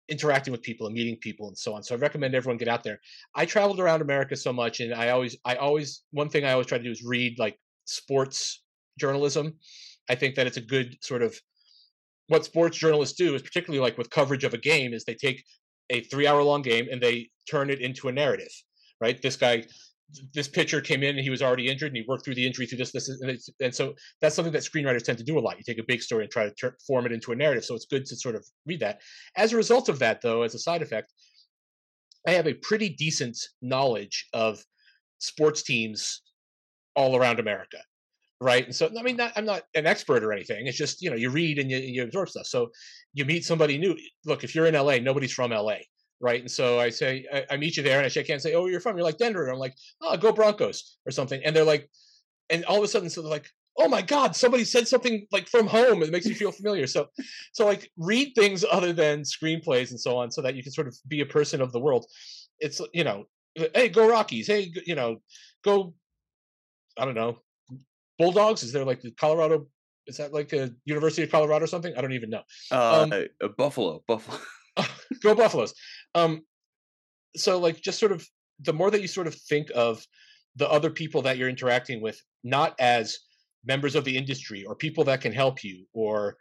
Speaker 2: interacting with people and meeting people and so on. So I recommend everyone get out there. I traveled around America so much, and I always, I always, one thing I always try to do is read like sports journalism. I think that it's a good sort of what sports journalists do is particularly like with coverage of a game is they take a three hour long game and they turn it into a narrative right? This guy this pitcher came in and he was already injured and he worked through the injury through this this and, and so that's something that screenwriters tend to do a lot. You take a big story and try to tur form it into a narrative so it's good to sort of read that. As a result of that though as a side effect i have a pretty decent knowledge of sports teams all around america right? And so i mean not, i'm not an expert or anything it's just you know you read and you, you absorb stuff so you meet somebody new look if you're in la nobody's from la right? And so i say i, I meet you there and i shake hands say oh you're from you're like denver and i'm like oh go broncos or something and they're like and all of a sudden so they're like oh my god somebody said something like from home it makes you feel familiar so so like read things other than screenplays and so on so that you can sort of be a person of the world. It's you know hey go rockies hey you know go i don't know bulldogs? Is there like the colorado is that like a university of colorado or something? I don't even know.
Speaker 1: Uh,
Speaker 2: Um,
Speaker 1: uh, Buffalo, Buffalo. [laughs] [laughs]
Speaker 2: go buffaloes. Um so like just sort of the more that you sort of think of the other people that you're interacting with not as members of the industry or people that can help you or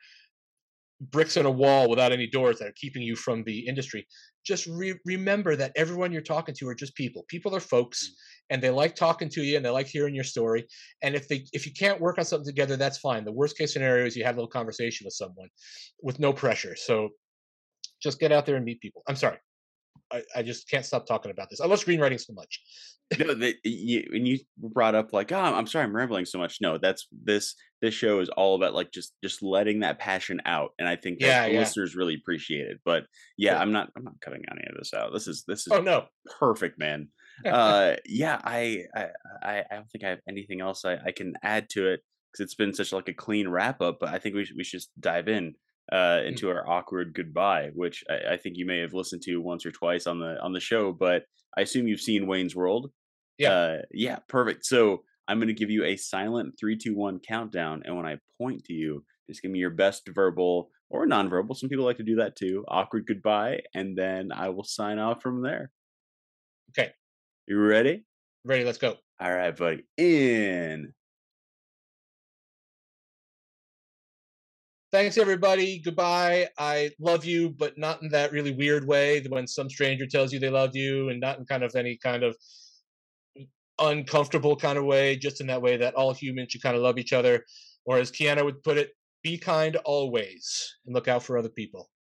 Speaker 2: bricks in a wall without any doors that are keeping you from the industry. Just re- remember that everyone you're talking to are just people. People are folks mm. and they like talking to you and they like hearing your story and if they if you can't work on something together that's fine. The worst case scenario is you have a little conversation with someone with no pressure. So just get out there and meet people. I'm sorry i, I just can't stop talking about this i love screenwriting so much
Speaker 1: no, the, you, and you brought up like, oh, I'm sorry, I'm rambling so much. No, that's this. This show is all about like just just letting that passion out, and I think
Speaker 2: Yeah,
Speaker 1: the
Speaker 2: yeah.
Speaker 1: listeners really appreciate it. But yeah,
Speaker 2: Cool.
Speaker 1: I'm not. I'm not cutting any of this out. This is this is
Speaker 2: oh no
Speaker 1: perfect, man. [laughs] Uh, yeah, I, I I I don't think I have anything else I, I can add to it because it's been such like a clean wrap up. But I think we should we should just dive in uh
Speaker 2: Mm.
Speaker 1: into our awkward goodbye, which I, I think you may have listened to once or twice on the on the show. But I assume you've seen Wayne's World.
Speaker 2: Yeah.
Speaker 1: Uh, yeah, perfect. So I'm going to give you a silent three, two, one countdown, and when I point to you, just give me your best verbal or nonverbal. Some people like to do that too. Awkward goodbye, and then I will sign off from there.
Speaker 2: Okay.
Speaker 1: You ready?
Speaker 2: ready let's go
Speaker 1: All right, buddy. In.
Speaker 2: Thanks everybody. Goodbye. I love you but not in that really weird way when some stranger tells you they love you and not in kind of any kind of uncomfortable kind of way just in that way that all humans should kind of love each other. Or as Keanu would put it be kind always and look out for other people